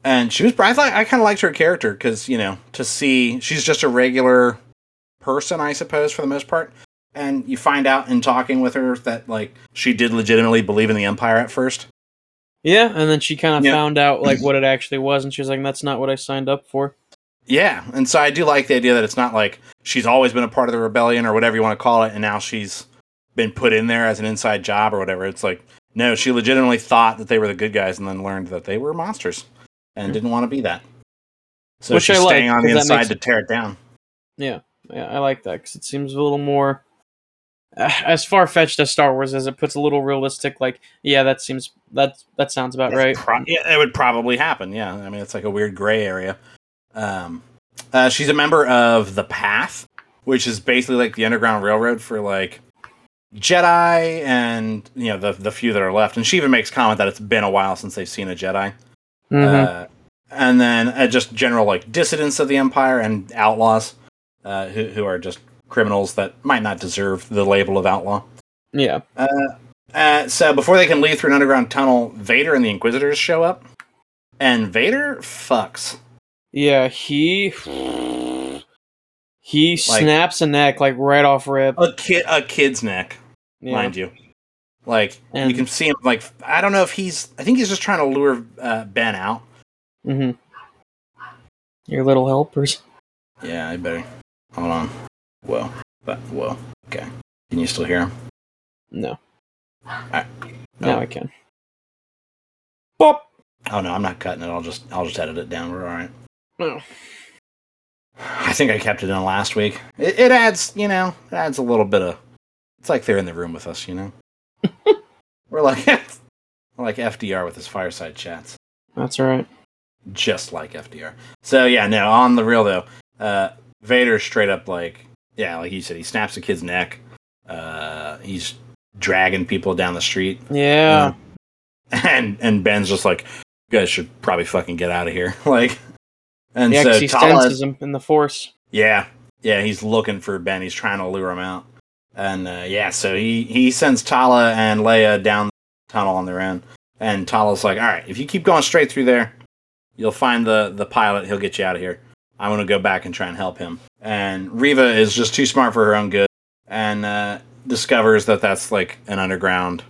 And she was, I thought, I kind of liked her character because, you know, to see, she's just a regular person, I suppose, for the most part. And you find out in talking with her that, like, she did legitimately believe in the Empire at first. Yeah, and then she kind of found out like what it actually was, and she was like, "That's not what I signed up for." Yeah. And so I do like the idea that it's not like she's always been a part of the rebellion or whatever you want to call it, and now she's been put in there as an inside job or whatever. It's like, no, she legitimately thought that they were the good guys and then learned that they were monsters and didn't want to be that. So Which she's I like, staying on the inside makes- to tear it down. Yeah, yeah, I like that because it seems a little more as far fetched as Star Wars as it puts a little realistic. Like, yeah, that seems that that sounds about right. Pro- yeah, it would probably happen. Yeah, I mean, it's like a weird gray area. Um, uh, she's a member of the Path, which is basically like the Underground Railroad for like Jedi and you know the the few that are left. And she even makes comment that it's been a while since they've seen a Jedi. Mhm. Uh, and then uh, just general like dissidents of the Empire and outlaws uh, who who are just criminals that might not deserve the label of outlaw. yeah, Uh, so before they can leave through an underground tunnel, Vader and the Inquisitors show up, and Vader fucks. yeah, he he snaps a neck like right off rip. A kid, a kid's neck, Yeah. mind you. Like you can see him. Like I don't know if he's. I think he's just trying to lure uh, Ben out. Mm-hmm. Your little helpers. Yeah, I better. Hold on. Whoa. But whoa. Okay. Can you still hear him? No. Now Oh. I can. Pop. Oh no, I'm not cutting it. I'll just I'll just edit it down. We're all right. No. I think I kept it in last week. It, it adds, you know, it adds a little bit of. It's like they're in the room with us, you know. we're like we're like FDR with his fireside chats, That's right. just like FDR. So yeah, no, on the real though, uh, Vader straight up like, yeah, like you said, he snaps a kid's neck. Uh, he's dragging people down the street, Yeah. and and Ben's just like, you guys should probably fucking get out of here, like. And yeah, so he Tala- senses him in the Force. Yeah, yeah, he's looking for Ben. He's trying to lure him out, and uh, yeah, so he he sends Tala and Leia down the tunnel on their own, and Tala's like, "All right, if you keep going straight through there, you'll find the the pilot. He'll get you out of here. I'm gonna go back and try and help him." And Reva is just too smart for her own good, and uh, discovers that that's like an underground,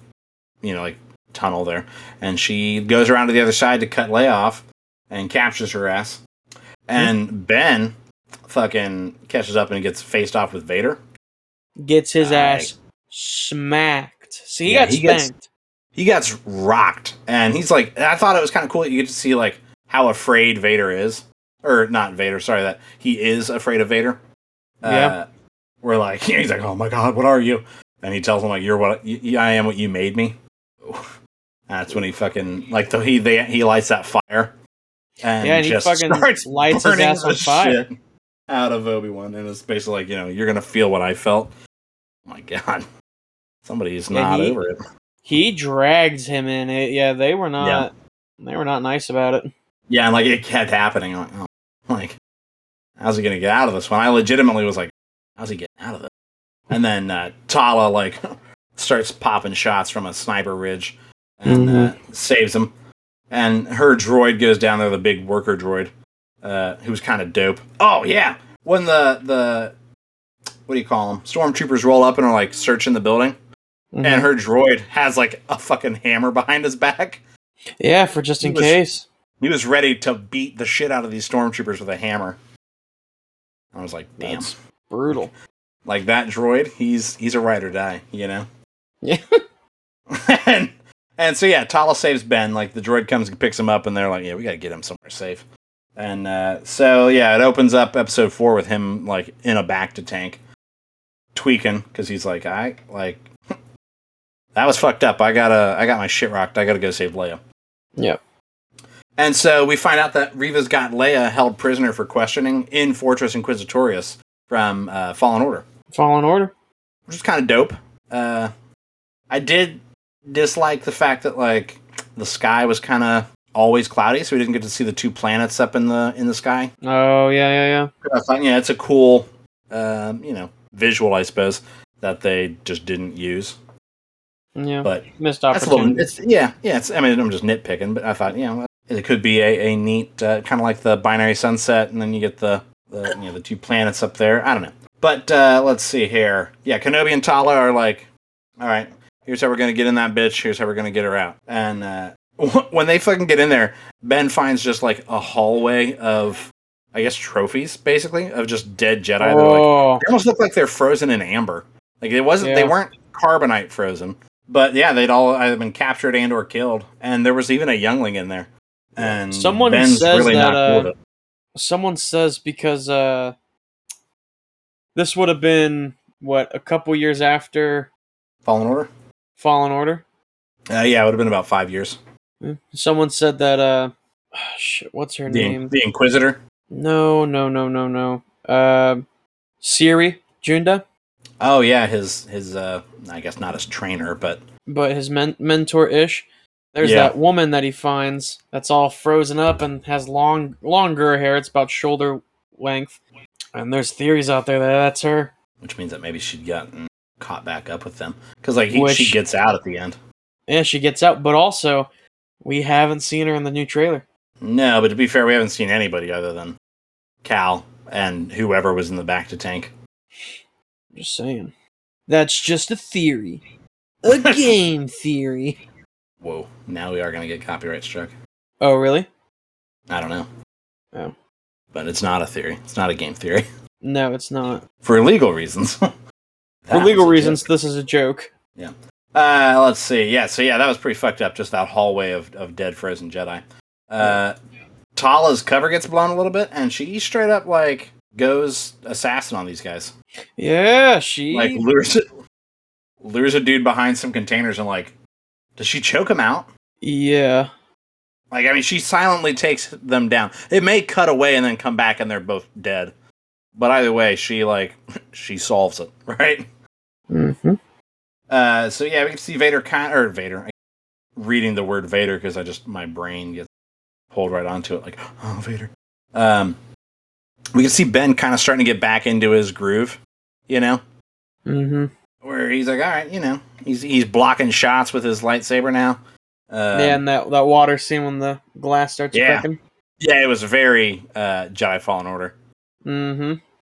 you know, like tunnel there, and she goes around to the other side to cut Leia off, and captures her ass. And Ben fucking catches up and gets faced off with Vader. Gets his Aye. ass smacked. See, he Yeah, got he gets- spanked. He gets rocked, and he's like, I thought it was kind of cool that you get to see like how afraid Vader is, or not Vader. Sorry, that he is afraid of Vader. Yeah. Uh, we're like, he's like, oh my god, what are you? And he tells him like, you're what I am, what you made me. That's when he fucking like the, he they, he lights that fire, and Yeah, and he fucking starts lights his ass on fire. shit out of Obi Wan, and it's basically like you know you're gonna feel what I felt. Oh my god, somebody's Yeah, not he- over it. He drags him in it. Yeah, they were not. They were not nice about it. Yeah, and like it kept happening. Like, oh, like, how's he gonna get out of this one? I legitimately was like, how's he getting out of this? And then uh, Tala like starts popping shots from a sniper ridge and uh, saves him. And her droid goes down there, the big worker droid, uh, who's kind of dope. Oh yeah, when the the what do you call them? Stormtroopers roll up and are like searching the building, Mhm. and her droid has like a fucking hammer behind his back. yeah, for just in was- case. He was ready to beat the shit out of these stormtroopers with a hammer. I was like, damn. That's brutal. Like that droid, he's he's a ride or die, you know? Yeah. and and so yeah, Tala saves Ben. Like the droid comes and picks him up and they're like, Yeah, we gotta get him somewhere safe. And uh, so yeah, it opens up episode four with him like in a bacta tank, tweaking because he's like, I like that was fucked up. I gotta, I got my shit rocked. I gotta go save Leia. Yep. And so we find out that Reva's got Leia held prisoner for questioning in Fortress Inquisitorius from uh, Fallen Order, Fallen Order. which is kind of dope. Uh, I did dislike the fact that like the sky was kind of always cloudy, so we didn't get to see the two planets up in the in the sky. Oh yeah, yeah, yeah. Thought, yeah, it's a cool, um, you know, visual, I suppose, that they just didn't use. Yeah. But Missed that's a little, opportunity. it's yeah, yeah. It's I mean, I'm just nitpicking, but I thought, you know, it could be a, a neat uh, kind of like the binary sunset, and then you get the, the you know the two planets up there. I don't know, but uh, let's see here. Yeah, Kenobi and Tala are like, all right, here's how we're gonna get in that bitch. Here's how we're gonna get her out. And uh, when they fucking get in there, Ben finds just like a hallway of, I guess, trophies, basically, of just dead Jedi. They're like, Oh, they almost look like they're frozen in amber. Like it wasn't. They weren't carbonite frozen, but yeah, they'd all either been captured and or killed. And there was even a youngling in there. And Someone Ben's says really that, uh, someone says because uh, this would have been what a couple years after Fallen Order. Fallen Order. Uh, yeah, it would have been about five years. Someone said that uh, shit. What's her The, name? the Inquisitor. No, no, no, no, no. Uh, Cere Junda, Oh yeah, his his. uh I guess not his trainer, but but his men- mentor ish. There's Yeah. that woman that he finds that's all frozen up and has long, longer hair. It's about shoulder length. And there's theories out there that that's her. which means that maybe she'd gotten caught back up with them because like he, Which- she gets out at the end. Yeah, she gets out, but also we haven't seen her in the new trailer. No, but to be fair, we haven't seen anybody other than Cal and whoever was in the bacta tank. Just saying. That's just a theory. A game theory. Whoa! Now we are gonna get copyright struck. Oh, really? I don't know. Oh. But it's not a theory. It's not a game theory. No, it's not. For legal reasons. For legal reasons, joke. this is a joke. Yeah. Uh, let's see. Yeah, so yeah, that was pretty fucked up. Just that hallway of, of dead frozen Jedi. Uh, Tala's cover gets blown a little bit, and she straight up like goes assassin on these guys. Yeah, she. Like lures lures a dude behind some containers, and like, does she choke him out? yeah. Like, I mean, she silently takes them down. It may cut away and then come back, and they're both dead. But either way, she like she solves it, right? Mm-hmm. Uh, so yeah, we can see Vader kind or Vader reading the word Vader because I just my brain gets pulled right onto it, like oh Vader. Um, we can see Ben kind of starting to get back into his groove, you know, Mm-hmm. Where he's like, all right, you know, he's he's blocking shots with his lightsaber now. Um, yeah, and that that water scene when the glass starts Yeah. cracking. yeah, it was very uh, Jedi Fallen Order. Mm-hmm.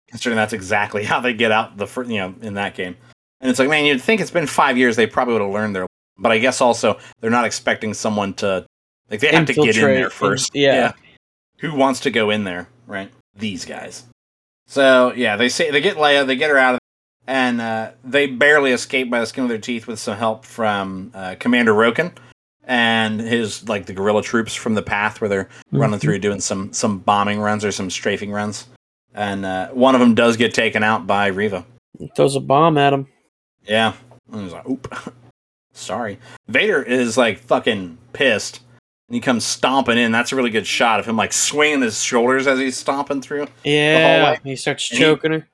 considering that's exactly how they get out the fir- you know in that game. And it's like, man, you'd think it's been five years, they probably would have learned their. But I guess also they're not expecting someone to like they have to get in Infiltrate there first. yeah. Who wants to go in there, right? These guys. So yeah, they say they get Leia, they get her out of, and uh, they barely escape by the skin of their teeth with some help from uh, Commander Roken and his like the guerrilla troops from the path where they're running through doing some some bombing runs or some strafing runs. And uh, one of them does get taken out by Reva. Throws a bomb at him. Yeah. And he's like, oop. Sorry. Vader is like fucking pissed. And he comes stomping in. That's a really good shot of him like swinging his shoulders as he's stomping through. Yeah. hallway. He starts And he- choking her.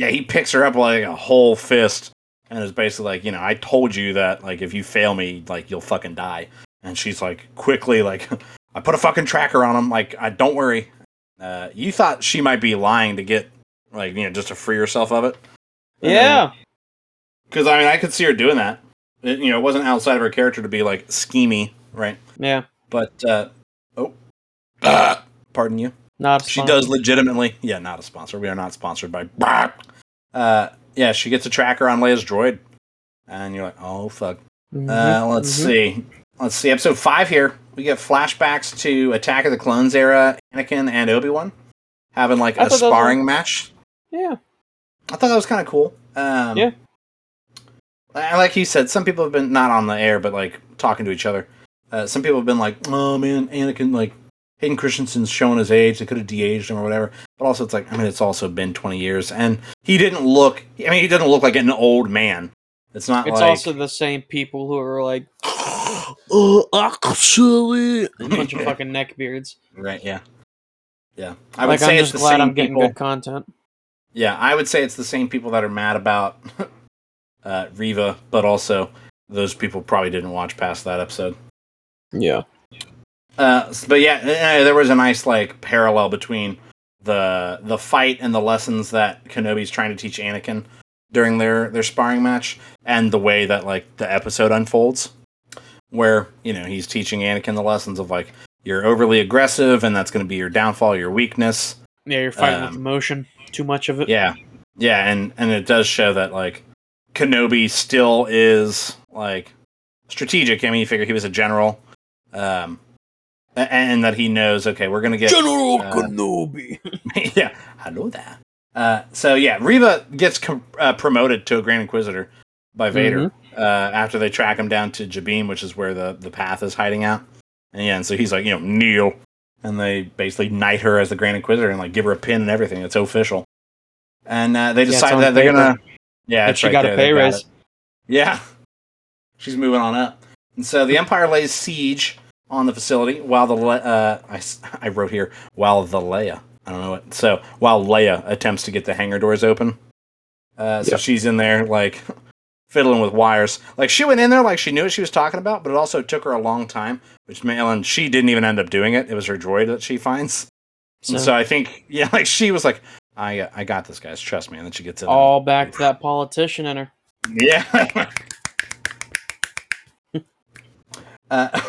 Yeah, he picks her up like a whole fist and is basically like, you know, I told you that like if you fail me, like you'll fucking die. And she's like quickly like I put a fucking tracker on him, like I don't worry. Uh, you thought she might be lying to get like, you know, just to free herself of it. Yeah. Because I mean, I could see her doing that. It, you know, it wasn't outside of her character to be like schemy, right? Yeah. But uh, oh, ah, pardon you. Not She does legitimately. Yeah, not a sponsor. We are not sponsored by. Uh, yeah, she gets a tracker on Leia's droid, and you're like, oh fuck. Mhm, Uh, let's mhm. see. Let's see. Episode five here. We get flashbacks to Attack of the Clones era. Anakin and Obi Wan having like I a thought that was- sparring match. Yeah. I thought that was kind of cool. Um, Yeah. Like you said, some people have been not on the air, but like talking to each other. Uh, some people have been like, "Oh man, Anakin, like Hayden Christensen's showing his age. They could have de-aged him or whatever. But also, it's like I mean, it's also been 20 years, and he didn't look. I mean, he didn't look like an old man. It's not It's like also the same people who are like, oh, actually, a bunch of Yeah. fucking neckbeards. right. Yeah, yeah. I like would say I'm it's the glad same I'm getting people. good content. Yeah, I would say it's the same people that are mad about uh, Reva, but also those people probably didn't watch past that episode. Yeah. Uh, but yeah, uh, there was a nice like parallel between the the fight and the lessons that Kenobi's trying to teach Anakin during their their sparring match, and the way that like the episode unfolds, where you know he's teaching Anakin the lessons of like you're overly aggressive, and that's going to be your downfall, your weakness. Yeah, you're fighting Um, with emotion. Too much of it. Yeah, yeah, and and it does show that like Kenobi still is like strategic. I mean, you figure he was a general, um, and that he knows. Okay, we're gonna get General uh, Kenobi. yeah, I know that. Uh, so yeah, Reva gets com- uh, promoted to a Grand Inquisitor by Vader uh, after they track him down to Jabiim, which is where the the path is hiding out. And yeah, and so he's like, you know, kneel, and they basically knight her as the Grand Inquisitor and like give her a pin and everything. It's official. And uh, they decide on that they're paper. gonna, yeah, and she right got there, a pay got raise. it. Yeah, she's moving on up, and so the Empire lays siege on the facility while the Le- uh, I, s- I wrote here while the Leia I don't know what so while Leia attempts to get the hangar doors open. Uh, so Yeah. she's in there like fiddling with wires. Like she went in there like she knew what she was talking about, but it also took her a long time. Which and she didn't even end up doing it. It was her droid that she finds. So, And so I think yeah, like she was like, I I got this, guys. Trust me. And then she gets in. there. all back to that politician in her. Yeah. uh,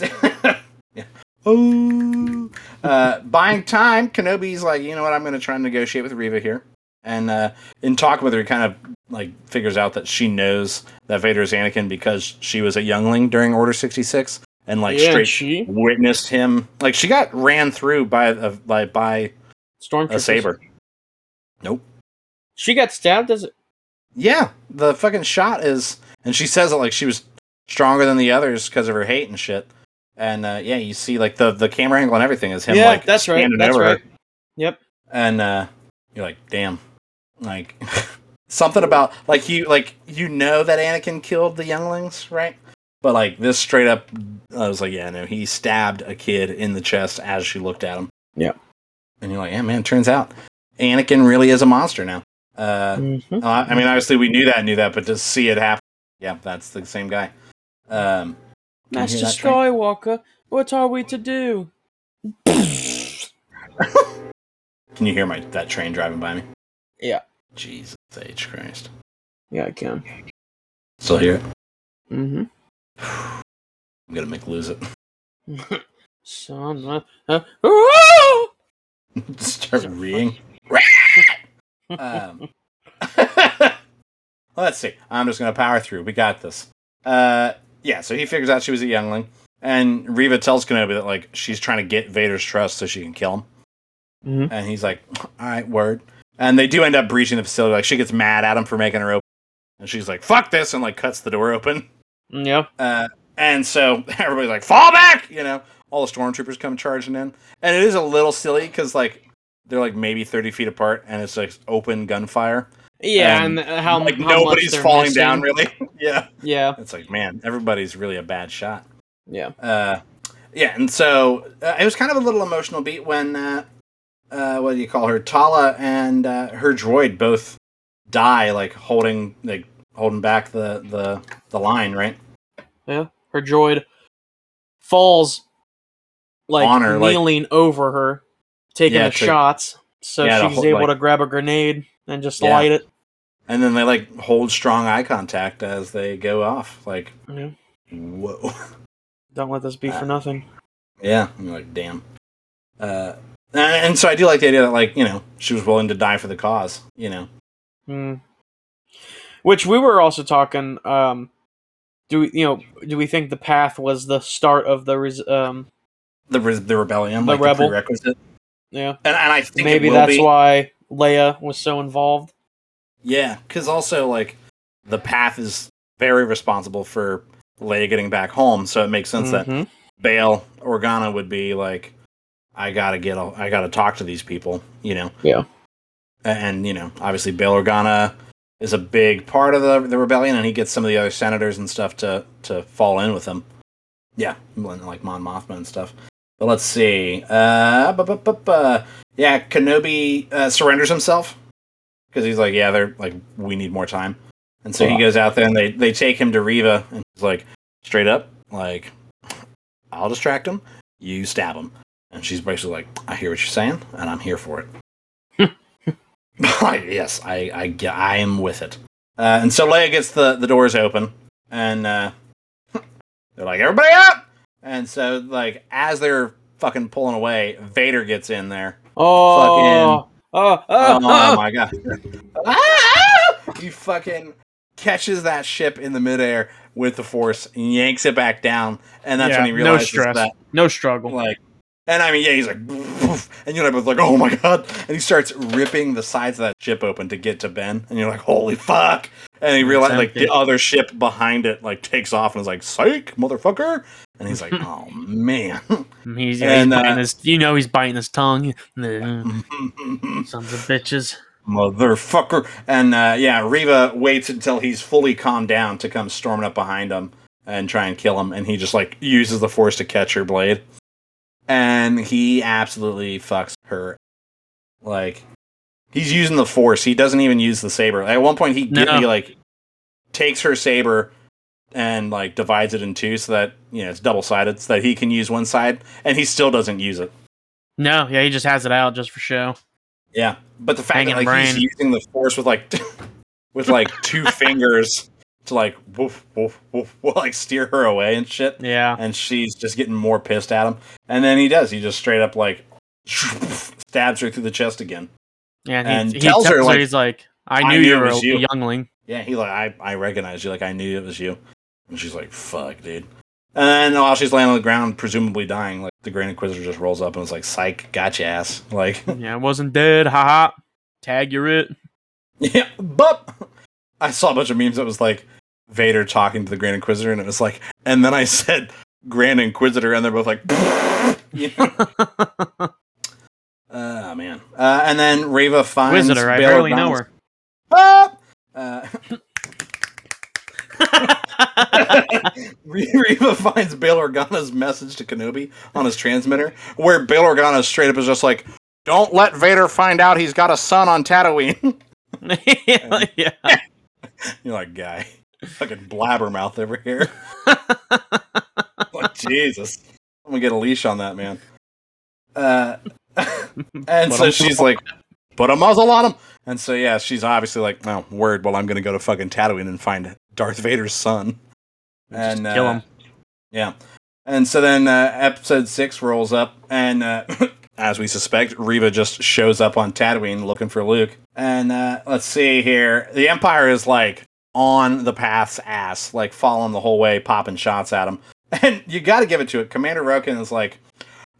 yeah. Oh. Uh, buying time. Kenobi's like, you know what? I'm going to try and negotiate with Reva here, and uh, in talking with her, he kind of like figures out that she knows that Vader is Anakin because she was a youngling during Order 66, and like yeah, straight she witnessed him. Like she got ran through by a by by stormtrooper. a saber. Nope. She got stabbed as it. Yeah, the fucking shot is, and she says it like she was stronger than the others because of her hate and shit. And uh, yeah, you see like the the camera angle and everything is him. Yeah, like, that's right, standing that's over her. Yep. And uh, you're like, damn, like something about like you like you know that Anakin killed the younglings, right? But like this straight up, I was like, yeah, no, he stabbed a kid in the chest as she looked at him. Yeah. And you're like, yeah, man, turns out Anakin really is a monster now. Uh, Mhm. uh, I mean, obviously we knew that, knew that, but to see it happen, yeah, that's the same guy. Um, Master? Skywalker, what are we to do? Can you hear my that train driving by me? Yeah. Jesus H Christ. Yeah, I can. Still hear it? Mm-hmm. I'm gonna make lose it. Son of uh, Start reading. um, let's see. I'm just gonna power through. We got this. Uh, yeah. So he figures out she was a youngling, and Reva tells Kenobi that like she's trying to get Vader's trust so she can kill him. Mhm. And he's like, "All right, word." And they do end up breaching the facility. Like she gets mad at him for making her open, and she's like, "Fuck this!" and like cuts the door open. Yeah. Uh, and so everybody's like, "Fall back!" You know, all the stormtroopers come charging in, and it is a little silly because like they're like maybe thirty feet apart, and it's like open gunfire. Yeah, And, and, how like how nobody's falling missing. down, really. yeah, Yeah, it's like man, everybody's really a bad shot. yeah. Uh, yeah, and so uh, it was kind of a little emotional beat when uh, uh, what do you call her? Tala and uh, her droid both die, like holding like holding back the the the line, right? Yeah, her droid falls like On her, like- kneeling over her, taking Yeah, the to- shots, so Yeah, she's able like- to grab a grenade and just Yeah. light it. And then they like hold strong eye contact as they go off. Like, Yeah. whoa. Don't let this be Uh, for nothing. Yeah, I'm like, damn. Uh, and, so I do like the idea that, like, you know, she was willing to die for the cause, you know. Hmm. Which we were also talking. Um, do we, you know? Do we think the path was the start of the res- um? The, re- the rebellion, The like rebel. the prerequisite. Yeah, And, and I think maybe that's be. why Leia was so involved. Yeah, because also, like, the path is very responsible for Leia getting back home, so it makes sense that Mhm. Bail Organa would be like, I gotta get, a, I gotta talk to these people, you know. Yeah. And you know, obviously, Bail Organa is a big part of the the rebellion, and he gets some of the other senators and stuff to to fall in with him. Yeah, like Mon Mothma and stuff. But let's see. Uh, bu- bu- bu- bu- yeah, Kenobi uh, surrenders himself because he's like, yeah, they're like, we need more time, and so he goes out there and they they take him to Reva, and he's like, straight up, like, I'll distract him, you stab him, and she's basically like, I hear what you're saying, and I'm here for it. yes, I I I am with it. Uh, and so Leia gets the the doors open, and uh, they're like, everybody up! And so like as they're fucking pulling away, Vader gets in there. Oh, uh, uh, oh, oh, Oh, oh. my god! Ah, ah! He fucking catches that ship in the midair with the force, and yanks it back down, and that's Yeah, when he no realizes stress. that no struggle. like and I mean yeah he's like "Poof," and you're both like oh my god. And he starts ripping the sides of that ship open to get to Ben. And you're like holy fuck. And he realizes like the other ship behind it like takes off and is like psych motherfucker. And he's like oh man. He's, yeah, And, he's uh, biting his, you know, he's biting his tongue. Sons of bitches. motherfucker. And uh, yeah Reva waits until he's fully calmed down to come storming up behind him and try and kill him. And he just like uses the force to catch her blade and he absolutely fucks her like he's using the force he doesn't even use the saber at one point he, No. he like takes her saber and like divides it in two so that you know it's double sided so that he can use one side and he still doesn't use it No, yeah, he just has it out just for show. Yeah, but the fact Hanging that like he's brain. using the force with like with like two fingers to like woof woof woof, woof like steer her away and shit, Yeah. and she's just getting more pissed at him. And then he does. He just straight up like stabs her through the chest again. Yeah, and, And he, he tells tells her, like, he's like, I "I knew, knew you were a, was you." youngling. Yeah, he like I I recognize you. Like I knew it was you. And she's like, "Fuck, dude." And while she's laying on the ground, presumably dying, like the Grand Inquisitor just rolls up and is like, "Psych, gotcha ass." Like, Yeah, I wasn't dead. Haha. Tag, you're it. Yeah, but I saw a bunch of memes that was like Vader talking to the Grand Inquisitor, and it was like, and then I said Grand Inquisitor, and they're both like, you know? oh man. Uh, and then Reva finds Visitor, I Bail barely know Organa's- her. Ah! Uh, Reva finds Bail Organa's message to Kenobi on his transmitter, where Bail Organa straight up is just like, "Don't let Vader find out he's got a son on Tatooine." yeah. You're like, guy, fucking blabbermouth over here. like, Jesus, I'm gonna get a leash on that man. Uh, and so she's like, put a muzzle on him. And so yeah, she's obviously like, no word. Well, I'm gonna go to fucking Tatooine and find Darth Vader's son. Just And kill uh, him. Yeah. And so then uh, episode six rolls up, and uh, as we suspect, Reva just shows up on Tatooine looking for Luke. And uh, let's see here. The Empire is like on the path's ass, like following the whole way, popping shots at him. And you got to give it to it. Commander Roken is like,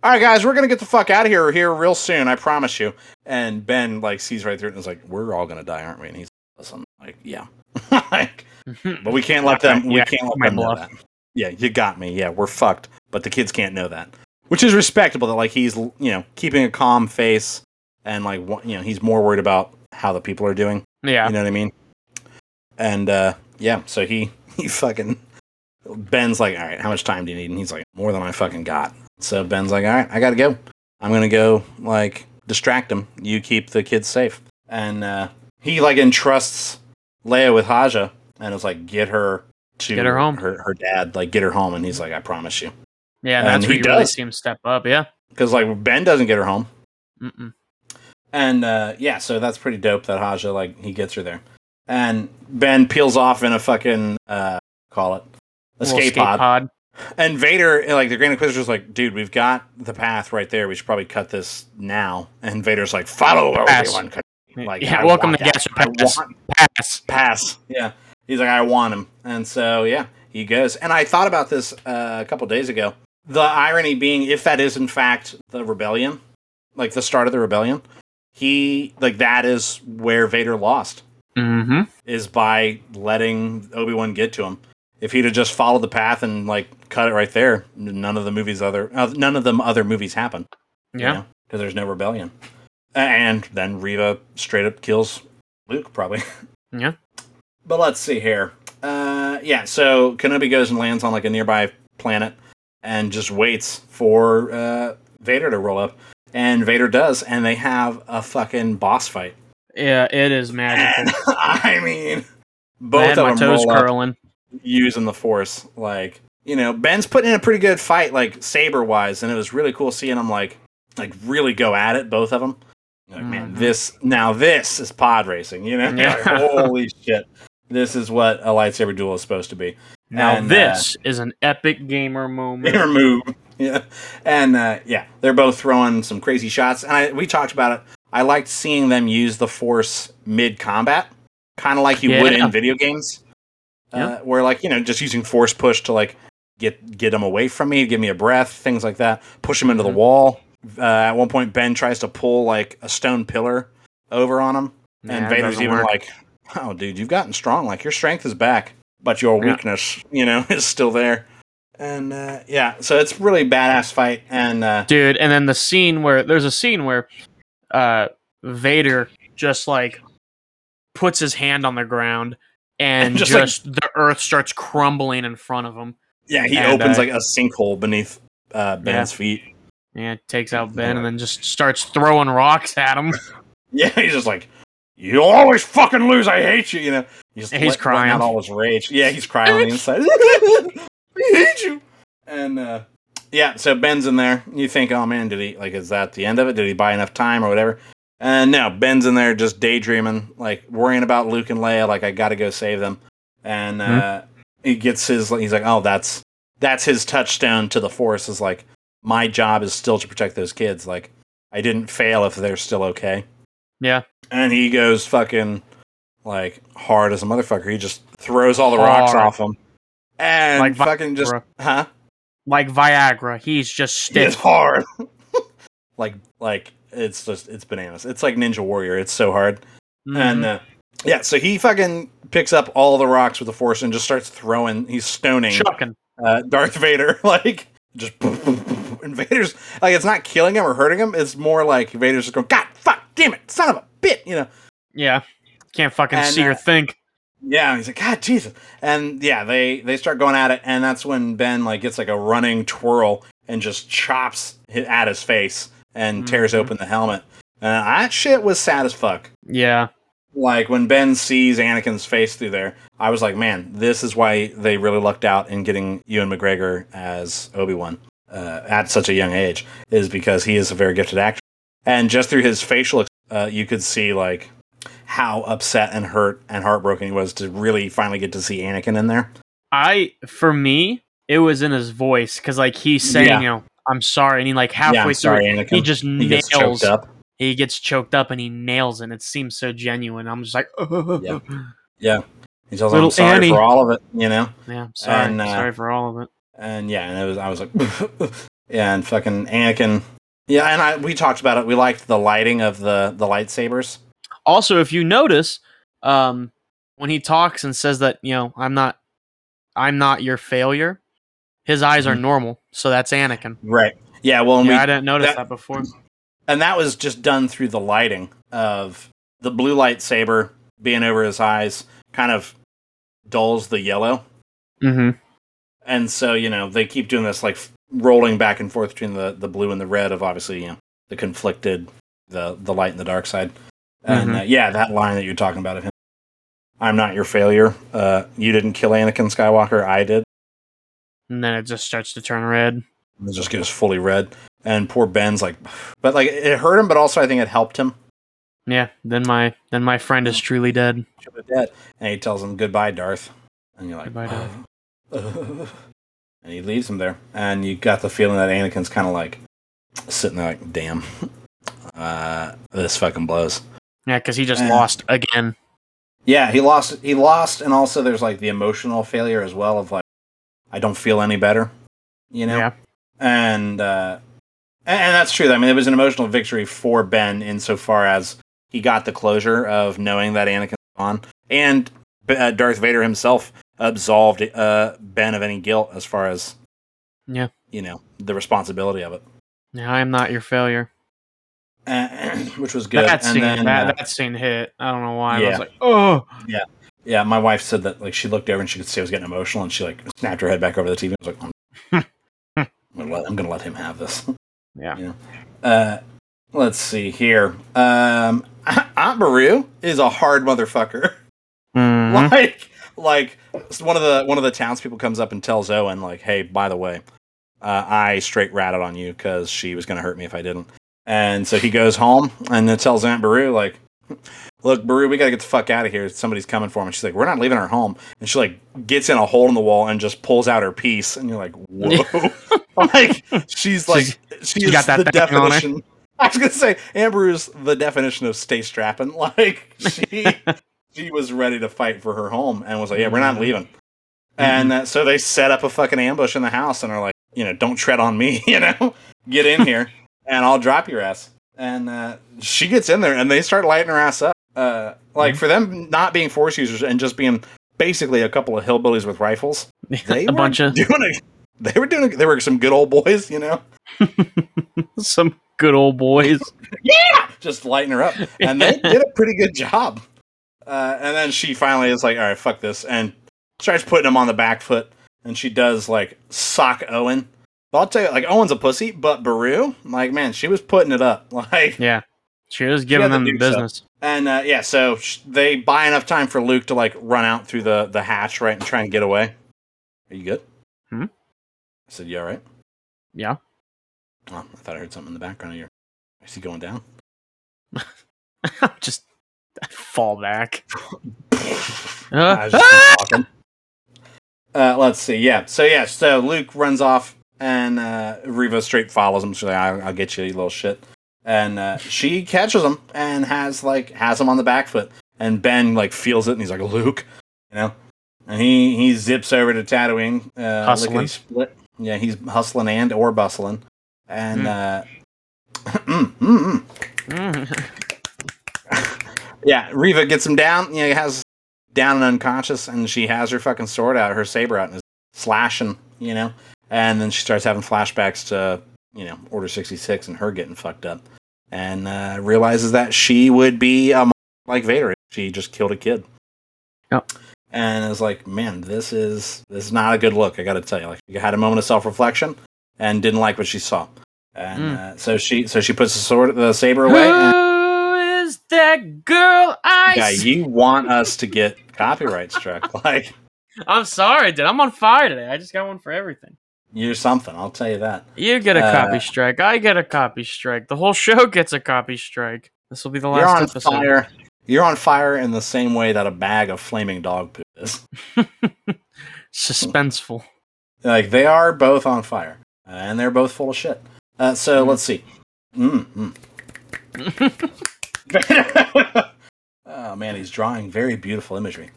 all right, guys, we're going to get the fuck out of here here real soon. I promise you. And Ben like sees right through it and is like, we're all going to die, aren't we? And he's listen, like, yeah. like, but we can't let them. We Yeah, can't let my them know bluff. that. Yeah, you got me. Yeah, we're fucked. But the kids can't know that, which is respectable. That like he's you know keeping a calm face and like you know he's more worried about how the people are doing. yeah. You know what I mean? And uh yeah, so he he fucking Ben's like, all right, how much time do you need? And he's like, more than I fucking got. So Ben's like, all right, I gotta go. I'm gonna go like distract him. You keep the kids safe. And uh he like entrusts Leia with Haja and is like, get her to Get her home. Her, her dad, like get her home. And he's like, I promise you. Yeah, And that's he where you really see him step up. Yeah. Because like Ben doesn't get her home. Mm-mm. And uh, yeah, so that's pretty dope that Haja like he gets her there. And Ben peels off in a fucking uh call it escape pod. And Vader like the Grand Inquisitor's like, dude, we've got the path right there. We should probably cut this now. And Vader's like, follow Pass. everyone. Like, yeah, I welcome to. Gasser Pass. Pass. pass. Yeah. He's like, I want him. And so, yeah, he goes. And I thought about this uh, a couple days ago. The irony being, if that is in fact the rebellion, like the start of the rebellion, he, like, that is where Vader lost, Mm-hmm. is by letting Obi Wan get to him. if he'd have just followed the path and like cut it right there, none of the movies other uh, none of them other movies happen. Yeah. because there's no rebellion, and then Reva straight up kills Luke probably. Yeah. But let's see here. Uh, yeah, so Kenobi goes and lands on like a nearby planet and just waits for uh, Vader to roll up. And Vader does, and they have a fucking boss fight. Yeah, it is magical. I mean, I both had of my them toes curling. using the Force. Like, you know, Ben's putting in a pretty good fight, like saber wise, and it was really cool seeing them like, like really go at it, both of them. Like, man, Mhm. this now this is pod racing. You know, Yeah. Like, holy shit, this is what a lightsaber duel is supposed to be. Now And, uh, this is an epic gamer moment. Their move. Yeah. And uh, yeah, they're both throwing some crazy shots. And I, we talked about it. I liked seeing them use the force mid combat, kind of like you would in video games, uh, where like you know just using force push to like get get them away from me, give me a breath, things like that. Push them into Mhm. the wall. Uh, at one point, Ben tries to pull like a stone pillar over on him, Nah, and Vader's even work. like, "Oh, dude, you've gotten strong. Like your strength is back, but your Yeah. weakness, you know, is still there." And uh, yeah, so it's really badass fight, and uh, dude and then the scene where there's a scene where uh vader just like puts his hand on the ground and Just, just, like- the earth starts crumbling in front of him yeah, he And, opens uh, like a sinkhole beneath uh, Ben's feet. yeah takes out ben and then just starts throwing rocks at him Yeah, he's just like, "You'll always fucking lose. I hate you." You know, he's, And he's let- crying. out all his rage. Yeah, he's crying on the inside. I hate you. And uh, yeah, so Ben's in there. You think, oh man, did he like? Is that the end of it? Did he buy enough time or whatever? And no, Ben's in there just daydreaming, like worrying about Luke and Leia. Like I got to go save them. And uh, he gets his. He's like, oh, that's that's his touchstone to the Force. Is like my job is still to protect those kids. Like I didn't fail if they're still okay. yeah And he goes fucking like hard as a motherfucker. He just throws all the rocks Hard. off him. And Like fucking just Viagra. huh? Like viagra he's just stiff. It's hard. like like it's just it's bananas. It's like Ninja Warrior. It's so hard. And Mhm. uh, yeah, so he fucking picks up all the rocks with the force and just starts throwing. He's stoning chucking uh, Darth Vader like just and Vader's like it's not killing him or hurting him. It's more like Vader's just going, God, fuck, damn it, son of a bit, you know. yeah can't fucking And, see or uh, think Yeah, he's like, God, Jesus, and yeah, they they start going at it, and that's when Ben like gets like a running twirl and just chops at his face and tears Mhm. open the helmet. Uh, that shit was sad as fuck. yeah Like when Ben sees Anakin's face through there, I was like, man, this is why they really lucked out in getting Ewan McGregor as Obi Wan uh, at such a young age, is because he is a very gifted actor, and just through his facial, uh, you could see like how upset and hurt and heartbroken he was to really finally get to see Anakin in there. I for me, it was in his voice because like he's saying, Yeah. you know, I'm sorry, and he like halfway yeah, I'm through, sorry, Anakin. he just He gets nails. choked up. He gets choked up and he nails it. And it seems so genuine. I'm just like, Yeah. Yeah, he's also Little I'm sorry Annie. for all of it, you know. yeah, I'm sorry, And, uh, sorry for all of it. and yeah, and it was I was like, yeah, and fucking Anakin. Yeah, and I we talked about it. We liked the lighting of the the lightsabers. Also, if you notice, um, when he talks and says that, you know, I'm not, I'm not your failure. His eyes are Mhm. normal, so that's Anakin. Right. Yeah. Well, yeah, we I didn't notice that- that, before. and that was just done through the lighting of the blue lightsaber being over his eyes, kind of dulls the yellow, Mm-hmm. and so you know they keep doing this like rolling back and forth between the the blue and the red of obviously you know the conflicted the the light and the dark side. And Mhm. uh, yeah, that line that you're talking about of him, I'm not your failure. Uh, you didn't kill Anakin Skywalker. I did. And then it just starts to turn red. It just goes fully red. And poor Ben's like, but like it hurt him, but also I think it helped him. Yeah. Then my then my friend is truly dead. Have dead. And he tells him goodbye, Darth. And you're like, Goodbye, Darth. "Uh." and he leaves him there. And you got the feeling that Anakin's kind of like sitting there, like, damn, uh, this fucking blows. Yeah, because he just Uh, lost again. Yeah, he lost. He lost, and also there's like the emotional failure as well of like, I don't feel any better, you know. Yeah. and uh, and, and that's true. I mean, it was an emotional victory for Ben insofar as he got the closure of knowing that Anakin's gone, and uh, Darth Vader himself absolved uh, Ben of any guilt as far as Yeah. you know the responsibility of it, Yeah, I am not your failure. which was good. that and scene, then, that, uh, that scene hit. I don't know why. I was like, oh, yeah, yeah. my wife said that like she looked over and she could see I was getting emotional, and she like snapped her head back over the TV. I was like, I'm, gonna, let, I'm gonna let him have this. yeah. Uh, let's see here. Um, Aunt Beru is a hard motherfucker. Mhm. like like one of the one of the townspeople comes up and tells Owen like, "Hey, by the way, uh, I straight ratted on you because she was going to hurt me if I didn't." And so he goes home and then tells Aunt Beru like, "Look, Beru, we got to get the fuck out of here. Somebody's coming for him." And she's like, "We're not leaving our home." And she like gets in a hole in the wall and just pulls out her piece, and you're like, "Whoa!" like she's like she, she is got that the definition. I was gonna say Amber's the definition of stay strapping. Like she she was ready to fight for her home and was like, "Yeah, we're not Mhm. leaving." And uh, so they set up a fucking ambush in the house and are like, you know, don't tread on me, you know, get in here and I'll drop your ass. And uh, she gets in there and they start lighting her ass up. Uh, like Mhm. for them not being force users and just being basically a couple of hillbillies with rifles, they a were bunch of doing a, they were doing a, they were some good old boys, you know, some good old boys. Yeah, just lighting her up, and they did a pretty good job. Uh, and then she finally is like, "All right, fuck this," and starts putting him on the back foot. And she does like sock Owen. But I'll tell you, like Owen's a pussy, but Beru, like man, she was putting it up. Like, Yeah, she was giving to them the business. and uh, yeah, so sh- they buy enough time for Luke to like run out through the the hatch, right, and try and get away. Are you good? Hmm? I said, "Yeah, right." Yeah, Oh, I thought I heard something in the background of your. Is he going down? just fall back. I was just talking. Uh, let's see. Yeah. So yeah. So Luke runs off, and uh, Reva straight follows him. She's like, "I'll, I'll get you, you little shit." And uh, she catches him and has like has him on the back foot. And Ben like feels it, and he's like, "Luke," you know. And he he zips over to Tatooine. Uh, Hustling. split. Yeah, he's hustling and or bustling. And uh, mm, mm, mm. Mm. Yeah, Reva gets him down. You know, he has down and unconscious, and she has her fucking sword out, her saber out, and is slashing. You know, and then she starts having flashbacks to you know Order sixty six and her getting fucked up, and uh, realizes that she would be like Vader. if She just killed a kid. Yep. And is like, man, this is this is not a good look. I got to tell you, like, she had a moment of self reflection and didn't like what she saw, and Mm. uh, so she so she puts the sword, the saber away. Who is that girl I yeah, see? you want us to get copyright struck? Like I'm sorry, dude. I'm on fire today. I just got one for everything. You're something. I'll tell you that. You get a Uh, copy strike. I get a copy strike. The whole show gets a copy strike. This will be the last You're on episode. fire. You're on fire in the same way that a bag of flaming dog poop is. Suspenseful. Like they are both on fire, uh, and they're both full of shit. Uh, so Mhm. let's see. Mm, mm. oh man, he's drawing very beautiful imagery.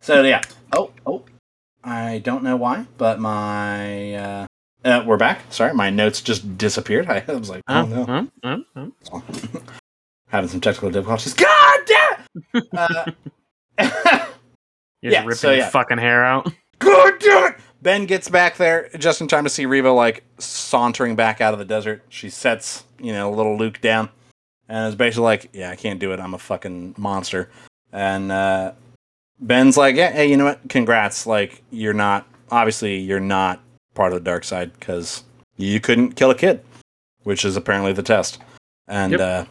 So yeah. Oh oh. I don't know why, but my uh, uh we're back. Sorry, my notes just disappeared. I was like, oh no. Huh? Huh? having some technical difficulties. God damn! Uh, You're Yeah, ripping so your fucking hair out. God damn it! Ben gets back there just in time to see Reva like sauntering back out of the desert. She sets, you know, little Luke down and is basically like, Yeah, I can't do it. I'm a fucking monster. And uh, Ben's like, Yeah, hey, you know what? Congrats. Like, you're not, obviously, you're not part of the dark side because you couldn't kill a kid, which is apparently the test. And Yep. uh,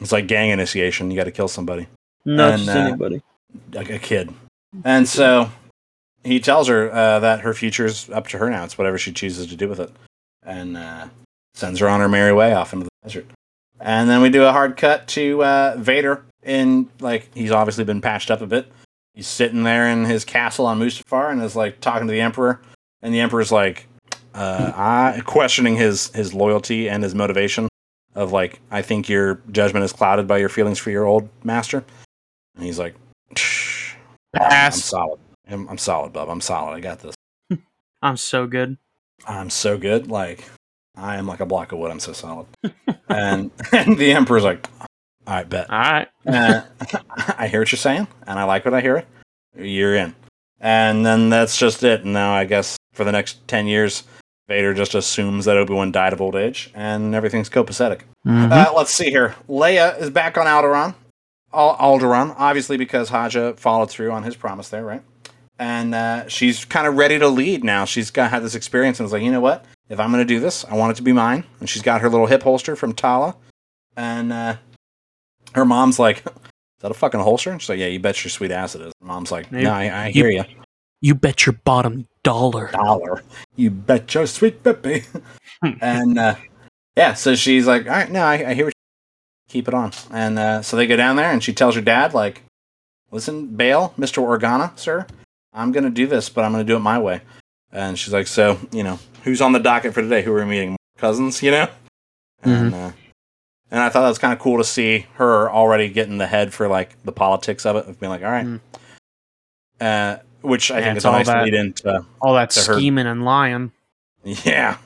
it's like gang initiation. You got to kill somebody Not And, just uh, anybody. like a kid. And so he tells her uh, that her future's up to her now. It's whatever she chooses to do with it. And uh, sends her on her merry way off into the desert. And then we do a hard cut to uh, Vader in, like, he's obviously been patched up a bit. He's sitting there in his castle on Mustafar and is, like, talking to the Emperor. And the Emperor's like, uh, I, questioning his, his loyalty and his motivation of, like, I think your judgment is clouded by your feelings for your old master. And he's like, Pass. I'm solid. I'm, I'm solid, bub. I'm solid. I got this. I'm so good. I'm so good. Like I am like a block of wood. I'm so solid. and and the emperor's like, all right, bet. All right. Uh, I hear what you're saying, and I like what I hear. You're in. And then that's just it. And now I guess for the next 10 years, Vader just assumes that Obi Wan died of old age and everything's copacetic. Mhm. Uh, let's see here. Leia is back on Alderaan. Al- Alderaan, obviously because Haja followed through on his promise there, right? And uh, she's kind of ready to lead now. She's got had this experience and was like, you know what? If I'm going to do this, I want it to be mine. And she's got her little hip holster from Tala. And uh, her mom's like, is that a fucking holster? And she's like, yeah, you bet your sweet ass it is. Her mom's like, no, I, I hear you. You bet your bottom dollar. Dollar. You bet your sweet baby. and uh, yeah, so she's like, all right, no, I, I hear what you keep it on. And uh, so they go down there and she tells her dad, like, listen, Bail, Mr. Organa, sir, I'm going to do this, but I'm going to do it my way. And she's like, so, you know, who's on the docket for today? Who are we meeting? Cousins, you know? And, uh, and I thought that was kind of cool to see her already getting the head for like the politics of it, of being like, all right. Mm. Uh, which I Yeah, think is a nice that- lead into All that To her- scheming and lying. Yeah.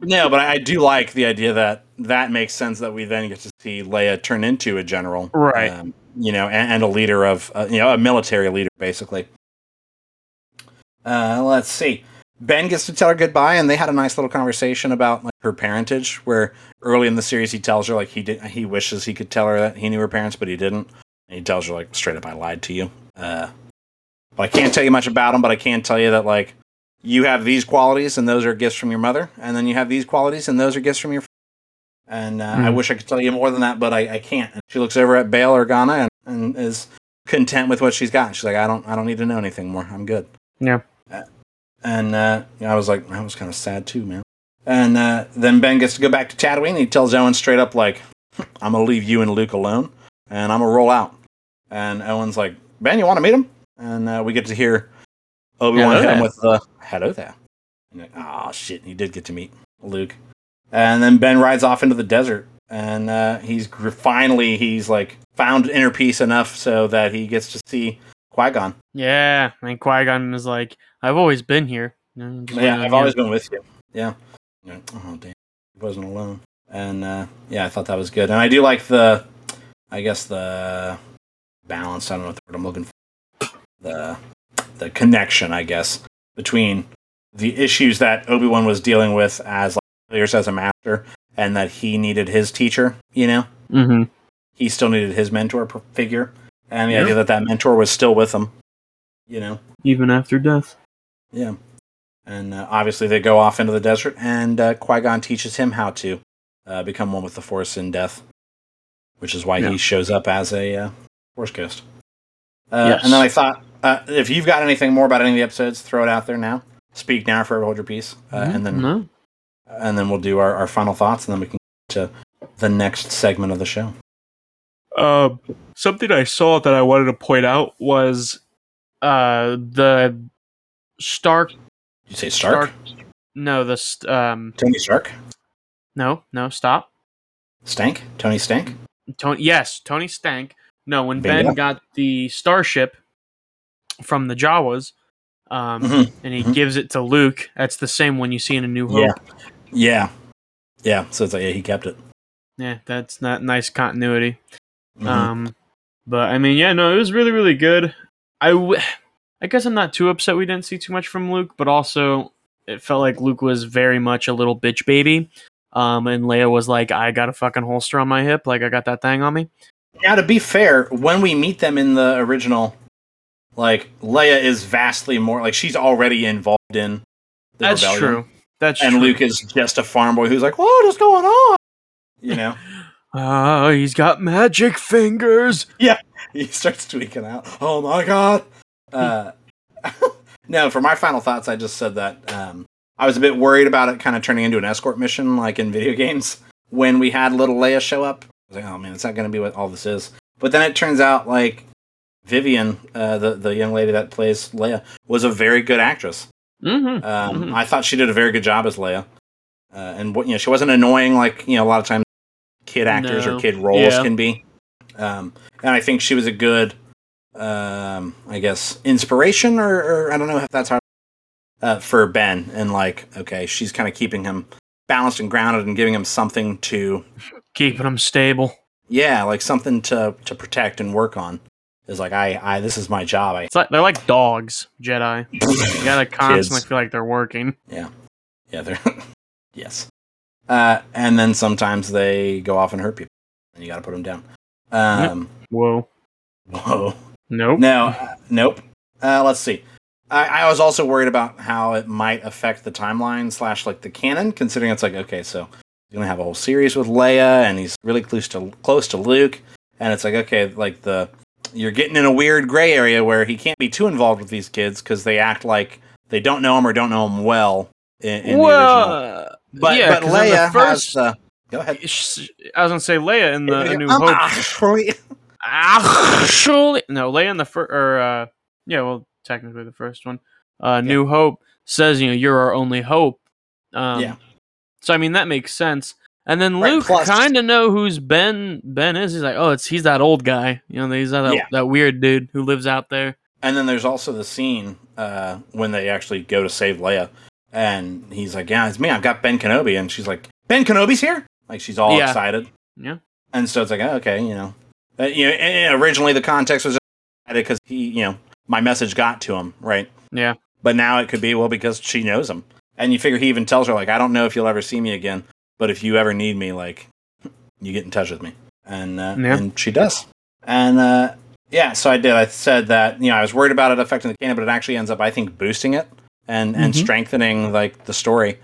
no, but I, I do like the idea that that makes sense that we then get to see Leia turn into a general, Right. Um, you know, and, and a leader of, uh, you know, a military leader, basically. Uh, let's see. Ben gets to tell her goodbye, and they had a nice little conversation about like her parentage. Where early in the series, he tells her like he did, he wishes he could tell her that he knew her parents, but he didn't. And he tells her like straight up, "I lied to you." Uh, but I can't tell you much about him. But I can tell you that like you have these qualities, and those are gifts from your mother, and then you have these qualities, and those are gifts from your. And uh, I Hmm. wish I could tell you more than that, but I, I can't. And she looks over at Bail Organa and, and is content with what she's got. She's like, I don't, I don't need to know anything more. I'm good. Yeah. And uh, I was like, I was kind of sad too, man. And uh, then Ben gets to go back to Tatooine. And he tells Owen straight up, like, I'm gonna leave you and Luke alone, and I'm gonna roll out. And Owen's like, Ben, you want to meet him? And uh, we get to hear Obi Wan hit him with the hello there. And like, oh shit, he did get to meet Luke. And then Ben rides off into the desert, and uh, he's finally he's like found inner peace enough so that he gets to see Qui Gon. Yeah, and Qui Gon is like, I've always been here. You know, just Yeah, I've always been with you. Yeah. Oh damn, he wasn't alone. And uh, yeah, I thought that was good. And I do like the, I guess the balance. I don't know what the word I'm looking for. The the connection, I guess, between the issues that Obi Wan was dealing with as like years as a master, and that he needed his teacher. You know, Mhm. he still needed his mentor figure, and the Yeah. idea that that mentor was still with him. You know. Even after death. Yeah. And uh, obviously, they go off into the desert, and uh, Qui Gon teaches him how to uh, become one with the Force in death, which is why Yeah. he shows up as a uh, Force ghost. Uh, Yes. And then I thought, uh, if you've got anything more about any of the episodes, throw it out there now. Speak now, forever hold your peace, uh, Mhm. and then no. and then we'll do our, our final thoughts, and then we can get to the next segment of the show. Um, something I saw that I wanted to point out was uh the Stark. You say Stark? No, the um. Tony Stark? No, no, stop. Stank? Tony Stank? Tony. Yes, Tony Stank. No, when Bingo. Ben got the starship from the Jawas, um, Mhm. and he Mhm. gives it to Luke. That's the same one you see in A New Hope. Yeah. Yeah. Yeah. So it's like, yeah, he kept it. Yeah, that's not nice continuity. Mhm. Um, but I mean, yeah, no, it was really, really good. I, w- I guess I'm not too upset we didn't see too much from Luke, but also it felt like Luke was very much a little bitch baby. Um, and Leia was like, I got a fucking holster on my hip, like I got that thing on me. Now, to be fair, when we meet them in the original, like Leia is vastly more like she's already involved in the That's rebellion, true. That's and true. Luke is just a farm boy who's like, "What is going on?" You know, Ah, he's got magic fingers. Yeah, he starts tweaking out. Oh my god! Uh, no, for my final thoughts, I just said that um, I was a bit worried about it kind of turning into an escort mission, like in video games. When we had little Leia show up, I was like, "Oh man, it's not going to be what all this is." But then it turns out, like Vivien, uh, the the young lady that plays Leia, was a very good actress. Mm-hmm. Um, Mhm. I thought she did a very good job as Leia, uh, and you know, she wasn't annoying like you know a lot of times kid actors or kid roles Yeah. can be. Um, and I think she was a good, um, I guess, inspiration, or, or I don't know if that's how uh, for Ben. And like, okay, she's kind of keeping him balanced and grounded and giving him something to, Keeping him stable. yeah, like something to to protect and work on. is like, I, I, this is my job. I, It's like they're like dogs, Jedi. You gotta constantly Kids. feel like they're working. Yeah, yeah, they're yes. Uh, and then sometimes they go off and hurt people, and you got to put them down. Um, Whoa. whoa. Nope. No, uh, nope. Uh, let's see. I, I was also worried about how it might affect the timeline slash like the canon, considering it's like okay, so he's gonna have a whole series with Leia, and he's really close to close to Luke, and it's like okay, like the you're getting in a weird gray area where he can't be too involved with these kids because they act like they don't know him or don't know him well in, in the original. But yeah, but 'cause in the Leia first- has the. Go ahead. I was gonna say Leia in the New Um, Hope. actually- Actually, no, Leia in the first, or uh, yeah, well, technically the first one. Uh, New Hope says, you know, you're our only hope. Um, Yeah. So I mean that makes sense. And then Right, Luke kind of know who's Ben. Ben is. He's like, oh, it's he's that old guy. You know, he's that Yeah. that weird dude who lives out there. And then there's also the scene uh, when they actually go to save Leia, and he's like, "Yeah, it's me. I've got Ben Kenobi," and she's like, "Ben Kenobi's here!" Like she's all Yeah. excited. Yeah. And so it's like, oh, okay, you know, you know. and originally the context was because he, you know, my message got to him, right? Yeah. But now it could be well because she knows him, and you figure he even tells her like, "I don't know if you'll ever see me again, but if you ever need me, like, you get in touch with me," and uh, Yeah. and she does, and uh, yeah, so I did. I said that you know I was worried about it affecting the canon, but it actually ends up I think boosting it and and Mhm. strengthening like the story.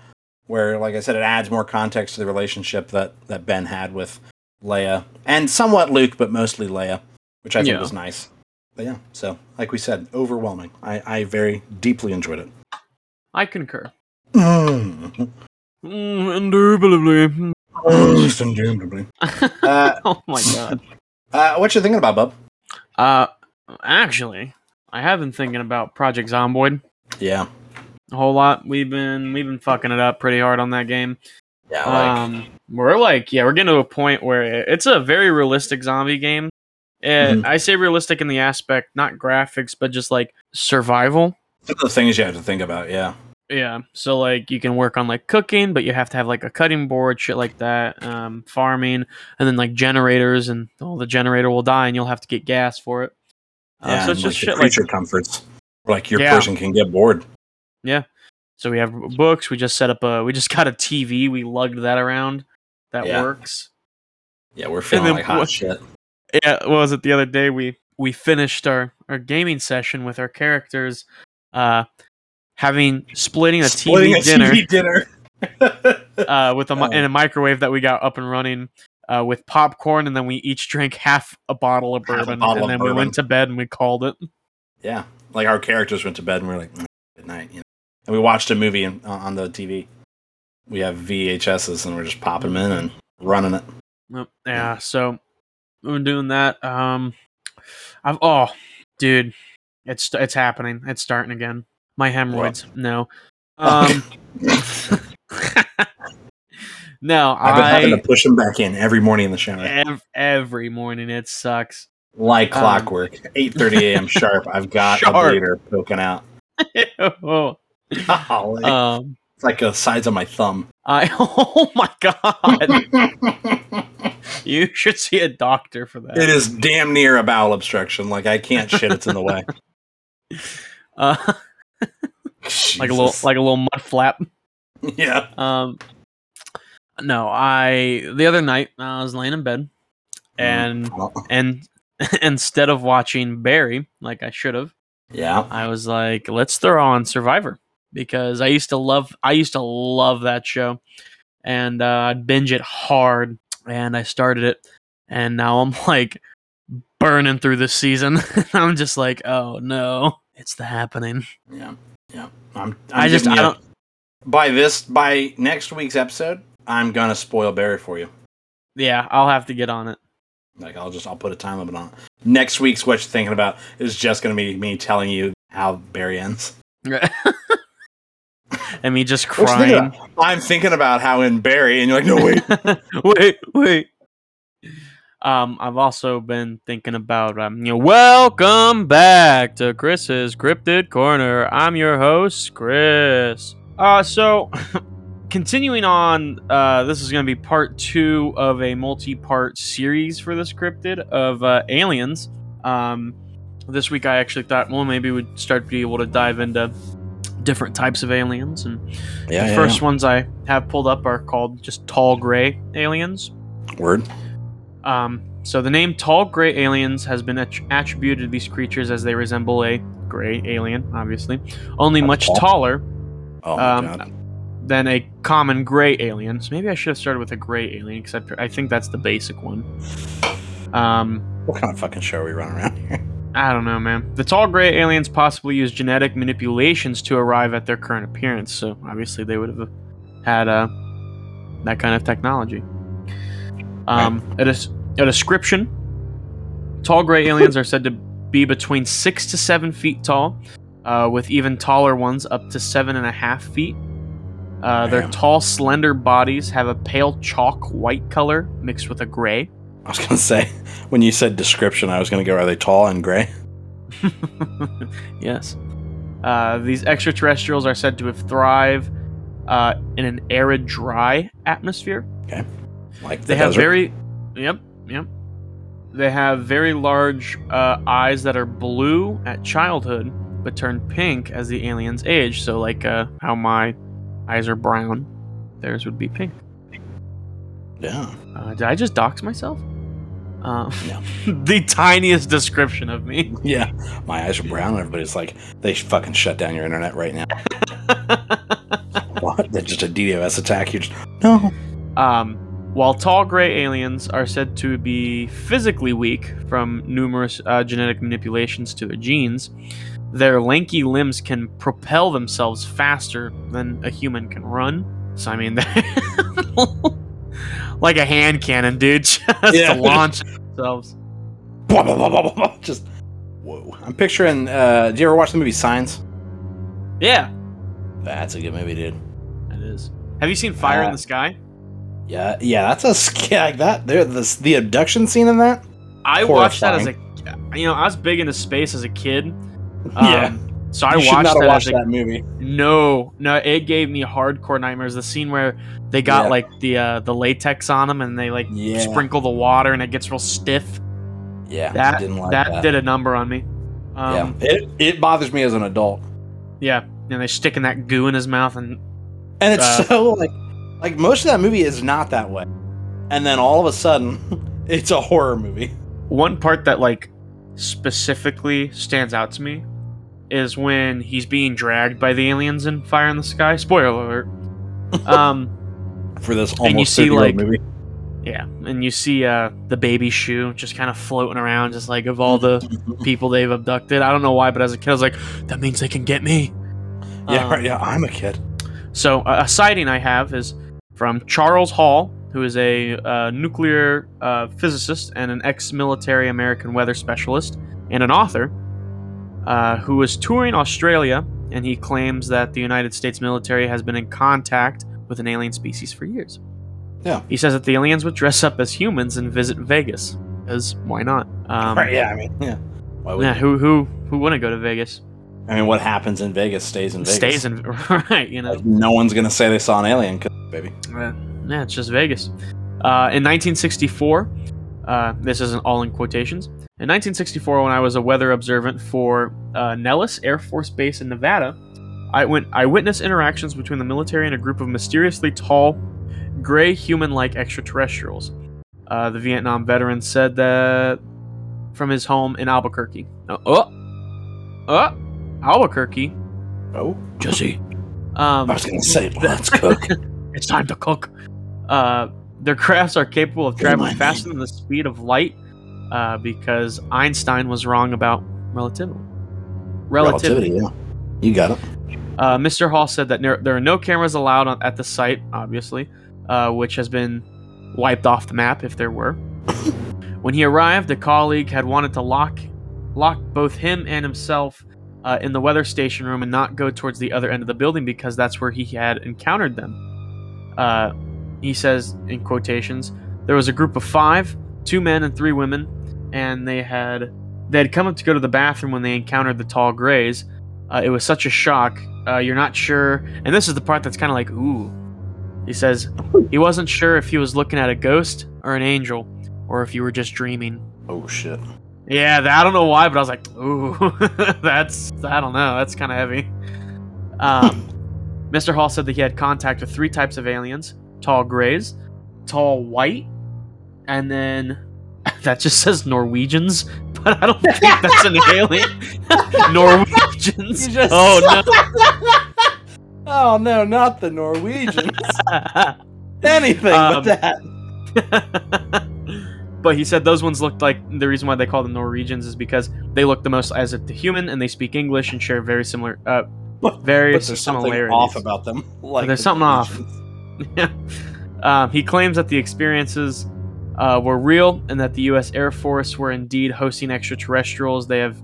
Where, like I said, it adds more context to the relationship that that Ben had with Leia and somewhat Luke, but mostly Leia, which I think Yeah. was nice. But yeah, so like we said, overwhelming. I I very deeply enjoyed it. I concur. Mm. Mm, indubitably. Just indubitably. Uh, oh my god. uh, what you thinking about, Bub? Uh, actually, I have been thinking about Project Zomboid Yeah, a whole lot. We've been we've been fucking it up pretty hard on that game. yeah, like um, we're like, yeah, we're getting to a point where it- it's a very realistic zombie game. And Mhm. I say realistic in the aspect, not graphics, but just like survival. some of the things you have to think about. Yeah, Yeah. So like you can work on like cooking, but you have to have like a cutting board, shit like that. Um, farming, and then like generators, and well, the generator will die, and you'll have to get gas for it. Uh, yeah. so it's just like, shit like creature comforts. Like your Yeah. person can get bored. So we have books. We just set up a. We just got a TV. We lugged that around. That Yeah. works. Yeah, we're feeling then like hot what- shit. Yeah. What was it the other day? We we finished our our gaming session with our characters, uh, having splitting a Splitting TV a dinner TV dinner. uh with a Oh. in a microwave that we got up and running. Uh, with popcorn, and then we each drank half a bottle of bourbon, bottle and of then we bourbon. went to bed and we called it. yeah, like our characters went to bed and we are like, "Mm, good night, you know. And we watched a movie in, on on the TV. We have VHSs and we're just popping them in and running it. Yep. Yeah, so been doing that. Um, I've oh, dude, it's it's happening. It's starting again. My hemorrhoids. No. Um. no, I've been having to push them back in every morning in the shower, ev- every morning it sucks. like um, clockwork. Eight thirty a.m. sharp. I've got Sharp. a bleeder poking out. oh, Golly. um, it's like the size of my thumb. I oh my god, you should see a doctor for that. It is damn near a bowel obstruction. Like I can't shit. It's in the way. uh, like a little like a little mud flap. yeah. Um, no, I the other night I was laying in bed, and Oh, and instead of watching Barry like I should have, yeah. I was like, let's throw on Survivor because I used to love I used to love that show, and uh, I'd binge it hard, and I started it, and now I'm like burning through this season. I'm just like, oh no, it's the happening. Yeah. Yeah. I'm, I'm I just I don't. by this by next week's episode, I'm gonna spoil Barry for you. Yeah, I'll have to get on it. Like I'll just I'll put a time limit on it. Next week's what you're thinking about is just gonna be me telling you how Barry ends. and me just you thinking crying. about? I'm thinking about how in Barry, and you're like, no wait. wait, wait. Um, I've also been thinking about um, you know, welcome back to Chris's Cryptid Corner. I'm your host, Chris. Uh, so continuing on, uh, this is going to be part two of a multi-part series for this cryptid of uh, aliens. Um, this week I actually thought, well, maybe we'd start to be able to dive into different types of aliens. And Yeah, the yeah, first ones I have pulled up are called just tall gray aliens. word. Um, so the name tall gray aliens has been att- attributed to these creatures as they resemble a gray alien, obviously, only That's much tall. taller Oh Um, than a common gray alien. So maybe I should have started with a gray alien, except I think that's the basic one. Um, What kind of fucking show are we running around here? I don't know, man. The tall gray aliens possibly use genetic manipulations to arrive at their current appearance, so obviously they would have had uh, that kind of technology. Um, a, a description tall gray aliens are said to be between six to seven feet tall, uh, with even taller ones up to seven and a half feet. Uh, their tall, slender bodies have a pale chalk white color mixed with a gray. I was gonna say when you said description, I was gonna go. Are they tall and gray? yes. Uh, these extraterrestrials are said to have thrive uh, in an arid, dry atmosphere. Okay. Like the They have desert? very, yep, yep. They have very large uh, eyes that are blue at childhood, but turn pink as the aliens age. So, like uh, how my eyes are brown, theirs would be pink. yeah. Uh, did I just dox myself? Uh, No. the tiniest description of me. Yeah, my eyes are brown, and everybody's like, they fucking shut down your internet right now. What? They're just a DDoS attack. You just no. Um, while tall gray aliens are said to be physically weak from numerous uh, genetic manipulations to their genes, their lanky limbs can propel themselves faster than a human can run. So, I mean, like a hand cannon, dude, just Yeah. to launch themselves. Just whoa. I'm picturing. Uh, do you ever watch the movie Signs? Yeah, That's a good movie, dude. it is. Have you seen Fire in Uh, the Sky? Yeah, yeah. That's a sc- like that. There, the the abduction scene in that. I watched that as a, you know, I was big into space as a kid. Yeah. Um, So I you watched not have that watched a that movie. No, no, it gave me hardcore nightmares. The scene where they got Yeah. like the uh, the latex on them and they like Yeah. sprinkle the water and it gets real stiff. Yeah, That didn't like that, that. did a number on me. Um, yeah, it it bothers me as an adult, yeah. And they sticking that goo in his mouth and and it's Uh, so like like most of that movie is not that way, and then all of a sudden, it's a horror movie. one part that like specifically stands out to me is when he's being dragged by the aliens in Fire in the Sky. Spoiler alert. Um. For this And you see, like, movie. Yeah, and you see uh, the baby shoe just kind of floating around, just like of all the people they've abducted. I don't know why, but as a kid, I was like, that means they can get me. yeah, Um, right, yeah. I'm a kid. So uh, a sighting I have is from Charles Hall, who is a uh, nuclear uh, physicist and an ex-military American weather specialist and an author, uh, who was touring Australia, and he claims that the United States military has been in contact with an alien species for years. Yeah. He says that the aliens would dress up as humans and visit Vegas, because why not? Um, right, yeah. I mean, yeah. Why would yeah, who who who wouldn't go to Vegas? I mean, what happens in Vegas stays in Vegas. Stays in right, you know. Like, no one's gonna say they saw an alien, baby. Yeah, it's just Vegas. Uh, in 1964, uh, this isn't all in quotations. In 1964, when I was a weather observant for uh, Nellis Air Force Base in Nevada, I went I witnessed interactions between the military and a group of mysteriously tall, gray human-like extraterrestrials. Uh, the Vietnam veteran said that from his home in Albuquerque. Oh, oh, oh Albuquerque, Oh, Jesse. Um, I was gonna say, let's cook. it's time to cook. Uh, their crafts are capable of traveling faster than the speed of light uh, because Einstein was wrong about relativity. Relativity. yeah. You got it. Uh, Mr. Hall said that there, there are no cameras allowed on, at the site, obviously, uh, which has been wiped off the map if there were. when he arrived, a colleague had wanted to lock lock both him and himself uh, in the weather station room and not go towards the other end of the building because that's where he had encountered them. Uh, he says in quotations, there was a group of five, two men and three women, and they had they had come up to go to the bathroom when they encountered the tall grays. Uh, it was such a shock. Uh, you're not sure, and this is the part that's kind of like, ooh. He says he wasn't sure if he was looking at a ghost or an angel, or if you were just dreaming. Oh shit. Yeah, that, I don't know why, but I was like, ooh, that's I don't know, that's kind of heavy. Um, Mr. Hall said that he had contact with three types of aliens: tall grays, tall white, and then that just says Norwegians, but I don't think that's an alien. Norwegians. Just- Oh no. Oh no, not the Norwegians. Anything Um, but that. but he said those ones looked like the reason why they call them Norwegians is because they look the most as if the human and they speak English and share very similar, uh, But- various But there's something off about them. Like There's the something off. Norwegians. um, he claims that the experiences uh, were real and that the U.S. Air Force were indeed hosting extraterrestrials. They have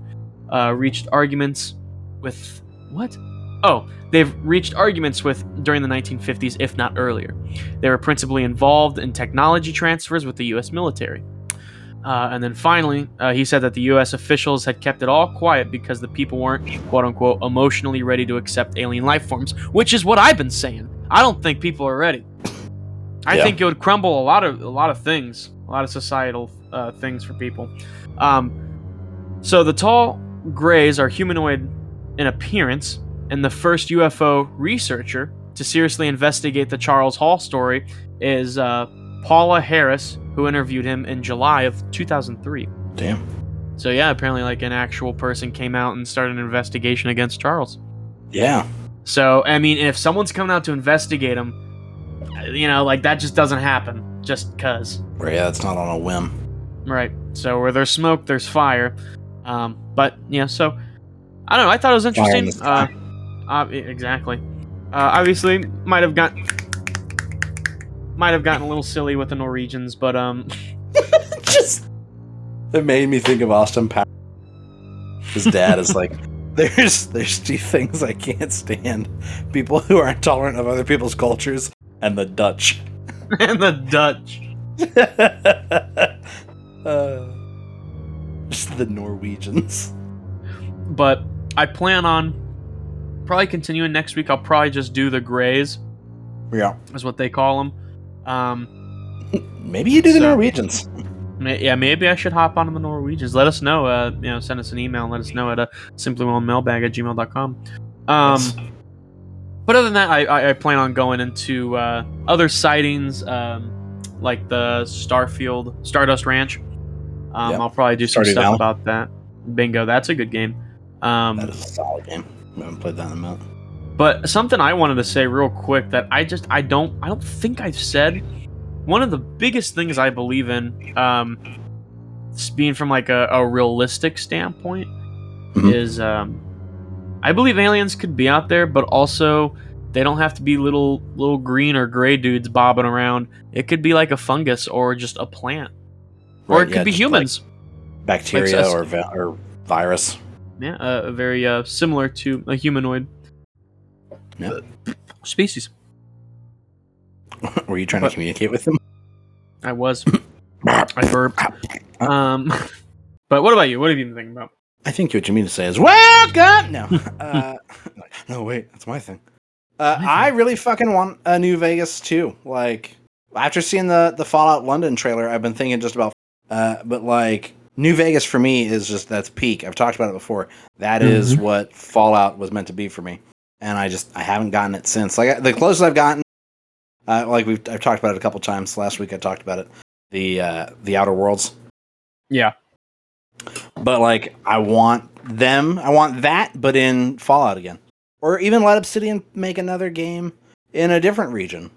uh, reached arguments with what? Oh, they've reached arguments with during the 1950s, if not earlier. They were principally involved in technology transfers with the U.S. military. Uh, and then finally, uh, he said that the U.S. officials had kept it all quiet because the people weren't, quote unquote, emotionally ready to accept alien life forms, which is what I've been saying. I don't think people are ready. I Yeah. think it would crumble a lot of a lot of things, a lot of societal uh, things for people. Um, so the tall grays are humanoid in appearance, and the first UFO researcher to seriously investigate the Charles Hall story is uh, Paula Harris, who interviewed him in July of 2003. Damn. So yeah, apparently like an actual person came out and started an investigation against Charles. Yeah. So I mean, if someone's coming out to investigate him, you know, like that just doesn't happen just cause. Right, yeah, it's not on a whim. Right. So where there's smoke, there's fire. Um, but yeah, so I don't know. I thought it was interesting. Uh, exactly. Uh, obviously, might have got might have gotten a little silly with the Norwegians, but um, Just it made me think of Austin Powers. His dad is like, there's there's two things I can't stand: people who are intolerant of other people's cultures and the Dutch. and the Dutch. uh, just the Norwegians. But I plan on probably continuing next week. I'll probably just do the Greys, Yeah, is what they call them. Um, maybe you do the Norwegians. May- Yeah, maybe I should hop on the Norwegians. Let us know. Uh, you know, send us an email and let us know at uh, simplywhelmedmailbag at gmail.com. Um, Yes. But other than that, I, I, I plan on going into uh, other sightings, um, like the Starfield Stardust Ranch. Um, Yep. I'll probably do some Stardew stuff Valley. about that. Bingo, that's a good game. Um, that is a solid game. I haven't played that in a minute. But something I wanted to say real quick that I just I don't I don't think I've said. One of the biggest things I believe in, um, being from like a, a realistic standpoint, Mhm. is um, I believe aliens could be out there, but also they don't have to be little little green or gray dudes bobbing around. It could be like a fungus or just a plant, or Right, it could yeah, be just like humans. Bacteria or vi- or virus. Yeah, uh, very uh, similar to a humanoid Yeah. species. Were you trying to communicate with them? I was. I burped. Um, but what about you? What have you been thinking about? I think what you mean to say is welcome. No, uh, no, wait, that's my thing. Uh, My I really fucking want a New Vegas too. Like after seeing the the Fallout London trailer, I've been thinking just about. Uh, but like New Vegas for me is just that's peak. I've talked about it before. That is what Fallout was meant to be for me, and I just I haven't gotten it since. Like the closest I've gotten, uh, like we've I've talked about it a couple times. Last week I talked about it. The uh, the Outer Worlds. Yeah. But like, I want them. I want that, but in Fallout again, or even let Obsidian make another game in a different region.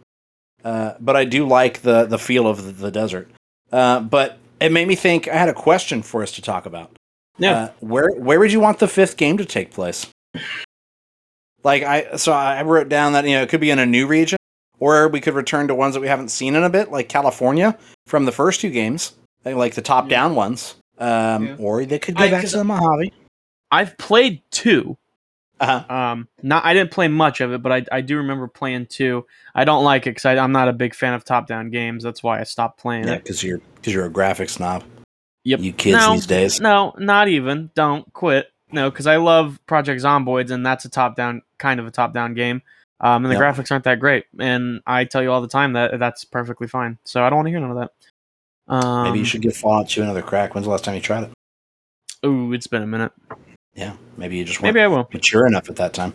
Uh, but I do like the the feel of the, the desert. Uh, but it made me think. I had a question for us to talk about. Yeah. Uh, where where would you want the fifth game to take place? Like I so I wrote down that you know it could be in a new region, or we could return to ones that we haven't seen in a bit, like California from the first two games, like- the top down ones. Um, Yeah. or they could go I- back to the Mojave. I've played two. Uh-huh. Um, not I didn't play much of it, but I, I do remember playing two. I don't like it because I'm not a big fan of top-down games. That's why I stopped playing Yeah, it. because you're because you're a graphic snob. Yep. You kids No, these days. No, not even. Don't quit. No, because I love Project Zomboids, and that's a top-down kind of a top-down game. Um, and the Yep. graphics aren't that great. And I tell you all the time that that's perfectly fine. So I don't want to hear none of that. Um, Maybe you should give Fallout 2 another crack. When's the last time you tried it? Ooh, it's been a minute. Yeah, maybe you just Maybe I will. mature enough at that time.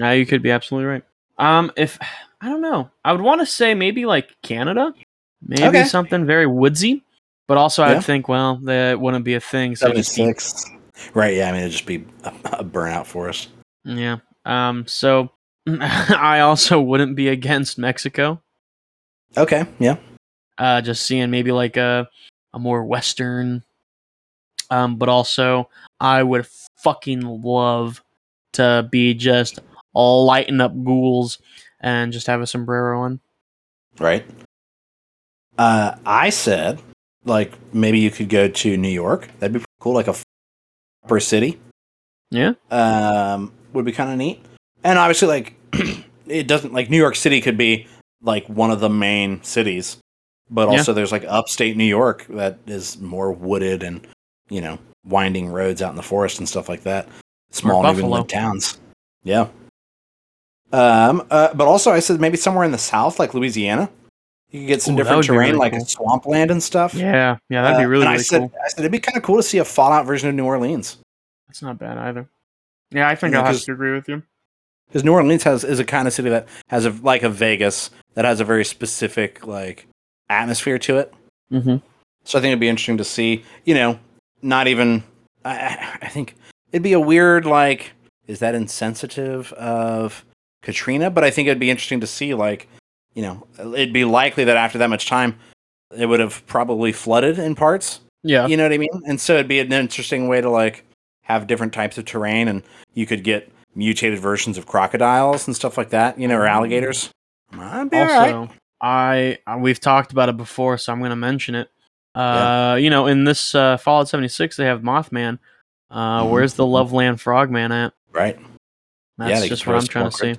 Uh, you could be absolutely right. Um, if I don't know, I would want to say maybe like Canada, maybe Okay. something very woodsy, but also Yeah. I'd think, well, that wouldn't be a thing. So be- 76. Right, yeah, I mean, it'd just be a, a burnout for us. yeah. Um, so I also wouldn't be against Mexico. Okay, yeah. Uh, just seeing maybe like a a more western. Um, but also I would fucking love to be just lighting up ghouls and just have a sombrero on. Right. Uh, I said, like, maybe you could go to New York. That'd be cool, like a proper city. Yeah. Um, would be kind of neat. And obviously, like, it doesn't, like, New York City could be, like, one of the main cities. But Yeah. also, there's, like, upstate New York that is more wooded and, you know, winding roads out in the forest and stuff like that. Small New Buffalo. Towns. Yeah. Um, uh, but also, I said maybe somewhere in the south, like Louisiana. You could get some Ooh, different terrain, really like cool. swampland and stuff. Yeah, yeah, that'd be Uh, really, I said, cool. I said it'd be kind of cool to see a Fallout version of New Orleans That's not bad either. Yeah, I think Yeah, I'll have to agree with you. because New Orleans has is a kind of city that has a like a Vegas that has a very specific like atmosphere to it. Mm-hmm. So I think it'd be interesting to see. You know, not even. I- I, think it'd be a weird like. Is that insensitive of Katrina? But I think it'd be interesting to see like, you know, it'd be likely that after that much time, it would have probably flooded in parts. Yeah, You know what I mean? And so it'd be an interesting way to like have different types of terrain, and you could get mutated versions of crocodiles and stuff like that. You know, or alligators. Mm. Be also, alright. I we've talked about it before, so I'm going to mention it. Uh, you know, in this uh, Fallout 76, they have Mothman. Uh, Mhm. where's the Loveland Frogman at? right? That's they just what I'm trying to see.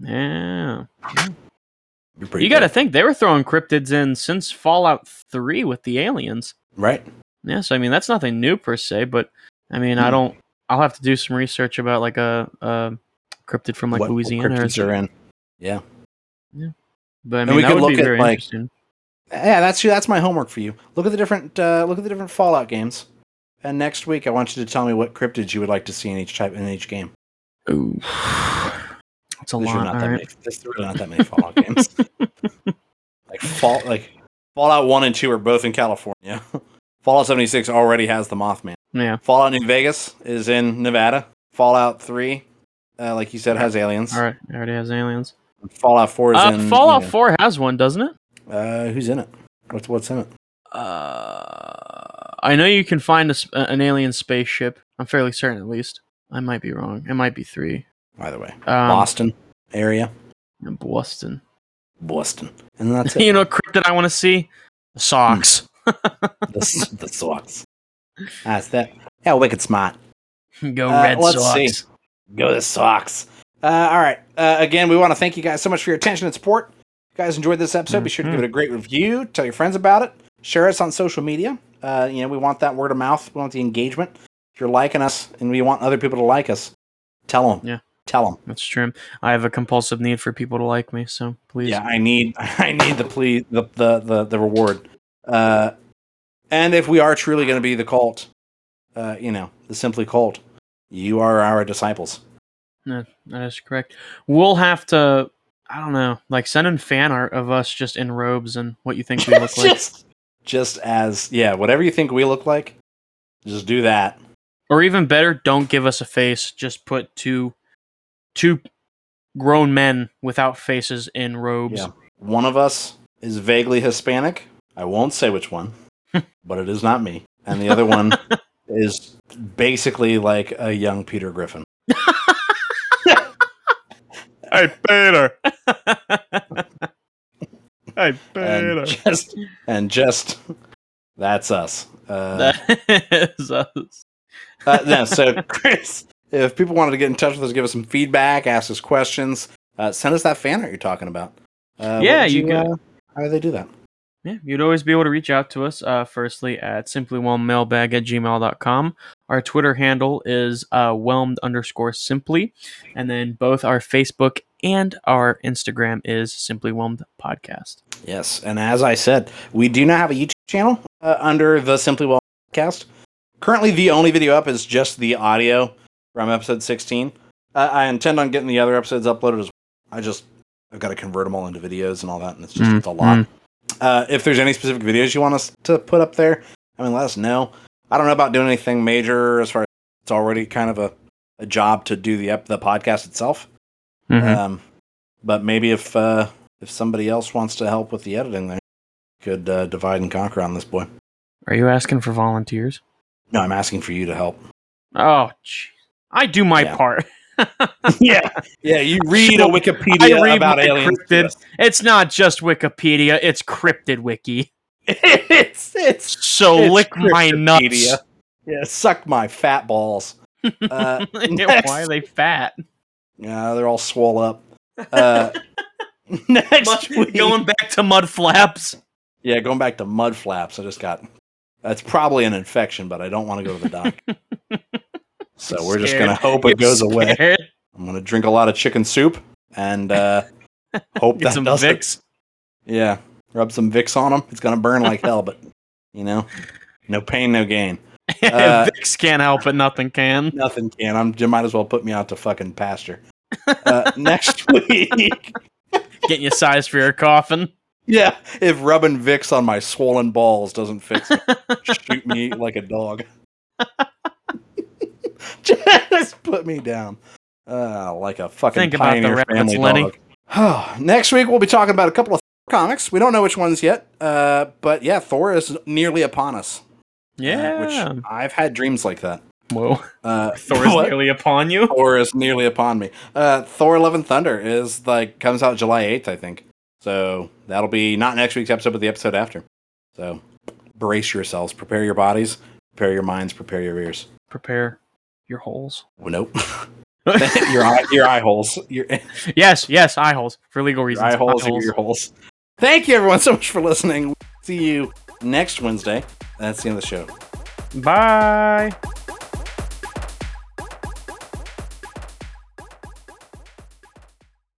Yeah, you got to think they were throwing cryptids in since Fallout 3 with the aliens. right. Yeah, so I mean that's nothing new per se, but I mean I Hmm. don't. I'll have to do some research about like a, a cryptid from like what, what Louisiana or cryptids are Yeah. in? But I And mean we that could would look be at, very like- interesting. Yeah, that's that's my homework for you. Look at the different uh, look at the different Fallout games, and next week I want you to tell me what cryptids you would like to see in each type in each game. Ooh, it's a There's really lot. not that many. There's really not that many Fallout games. Like Fall, like Fallout One and Two are both in California. Fallout 76 already has the Mothman. Yeah, Fallout New Vegas is in Nevada. Fallout 3, uh, like you said, has aliens. all right. It already has aliens. Fallout 4 is Uh, in Fallout you know- 4 has one, doesn't it? Uh, who's in it? What's what's in it? Uh, I know you can find a, an alien spaceship. I'm fairly certain, at least. I might be wrong. It might be three. Either way, Um, Boston area, Boston. Boston, and that's it. you know, cryptid I want to see the socks. the, the socks. That's that. Yeah, wicked smart. Go Uh, red let's socks. see. Go the socks. Uh, all right. Uh, again, we want to thank you guys so much for your attention and support. Guys enjoyed this episode, be sure to give it a great review. Tell your friends about it. Share us on social media. Uh, you know, we want that word of mouth. We want the engagement. If you're liking us and we want other people to like us, tell them. Yeah. Tell them. That's true. I have a compulsive need for people to like me, so please. Yeah, I need I need the plea the the the, the reward. Uh, and if we are truly going to be the cult, uh, you know, the simply cult, you are our disciples. That is correct. We'll have to, I don't know, like send in fan art of us just in robes and what you think we look like. just, just as yeah, whatever you think we look like, just do that. Or even better, don't give us a face. Just put two, two grown men without faces in robes. Yeah. One of us is vaguely Hispanic. I won't say which one, but it is not me. And the other one is basically like a young Peter Griffin. Hey, Peter. hey, And just and just that's us. Uh, That is us. uh, no, so Chris, if people wanted to get in touch with us, give us some feedback, ask us questions, uh, send us that fan art you're talking about. Uh, Yeah, would you could- Uh, how do they do that? Yeah, you'd always be able to reach out to us, uh, firstly at simplywhelmedmailbag at gmail.com. Our Twitter handle is uh, whelmed underscore simply. And then both our Facebook and our Instagram is simply whelmed podcast. Yes, and as I said, we do not have a YouTube channel uh, under the Simply Whelmed podcast. currently the only video up is just the audio from episode 16. Uh, I intend on getting the other episodes uploaded as well. I just I've got to convert them all into videos and all that, and it's just Mm, it's a lot. Uh, if there's any specific videos you want us to put up there, I mean, let us know. I don't know about doing anything major as far as it's already kind of a, a job to do the ep- the podcast itself. Mhm. Um, but maybe if uh, if somebody else wants to help with the editing, there could uh, divide and conquer on this boy. Are you asking for volunteers? No, I'm asking for you to help. Oh, gee. I do my Yeah. part. yeah, yeah. You read a Wikipedia I read about aliens. It's not just Wikipedia; it's Cryptid Wiki. It's it's So It's lick my nuts. Yeah. Suck my fat balls. Uh, next- Why are they fat? Yeah, they're all swole up. Uh, next week, Going back to mud flaps. yeah, going back to mud flaps. I just got. That's probably an infection, but I don't want to go to the doctor. so we're just gonna hope it Get goes away. I'm gonna drink a lot of chicken soup and uh, hope Get that some does it. Vicks. Yeah, rub some Vicks on them. It's gonna burn like hell, but you know, no pain, no gain. Uh, Vicks can't help it. Nothing can. Nothing can. I'm. You might as well put me out to fucking pasture. Uh, next week, Getting you sized for your coffin. yeah, if rubbing Vicks on my swollen balls doesn't fix it, shoot me like a dog. Just put me down, uh, like a fucking Think about the pioneer family Lenny. dog. Next week we'll be talking about a couple of comics. We don't know which ones yet, uh, but yeah, Thor is nearly upon us. uh, Yeah. which I've had dreams like that. Whoa. Uh, Thor is what? nearly upon you. Thor is nearly upon me. Uh, Thor: Love and Thunder is like comes out July eighth, I think. So that'll be not next week's episode, but the episode after. So brace yourselves, prepare your bodies, prepare your minds, prepare your ears. Prepare your holes. Oh, nope, your eye, your eye holes, your, your yes, yes, eye holes for legal reasons. eye holes, and your holes. Thank you, everyone, so much for listening. See you next Wednesday. That's the end of the show. Bye.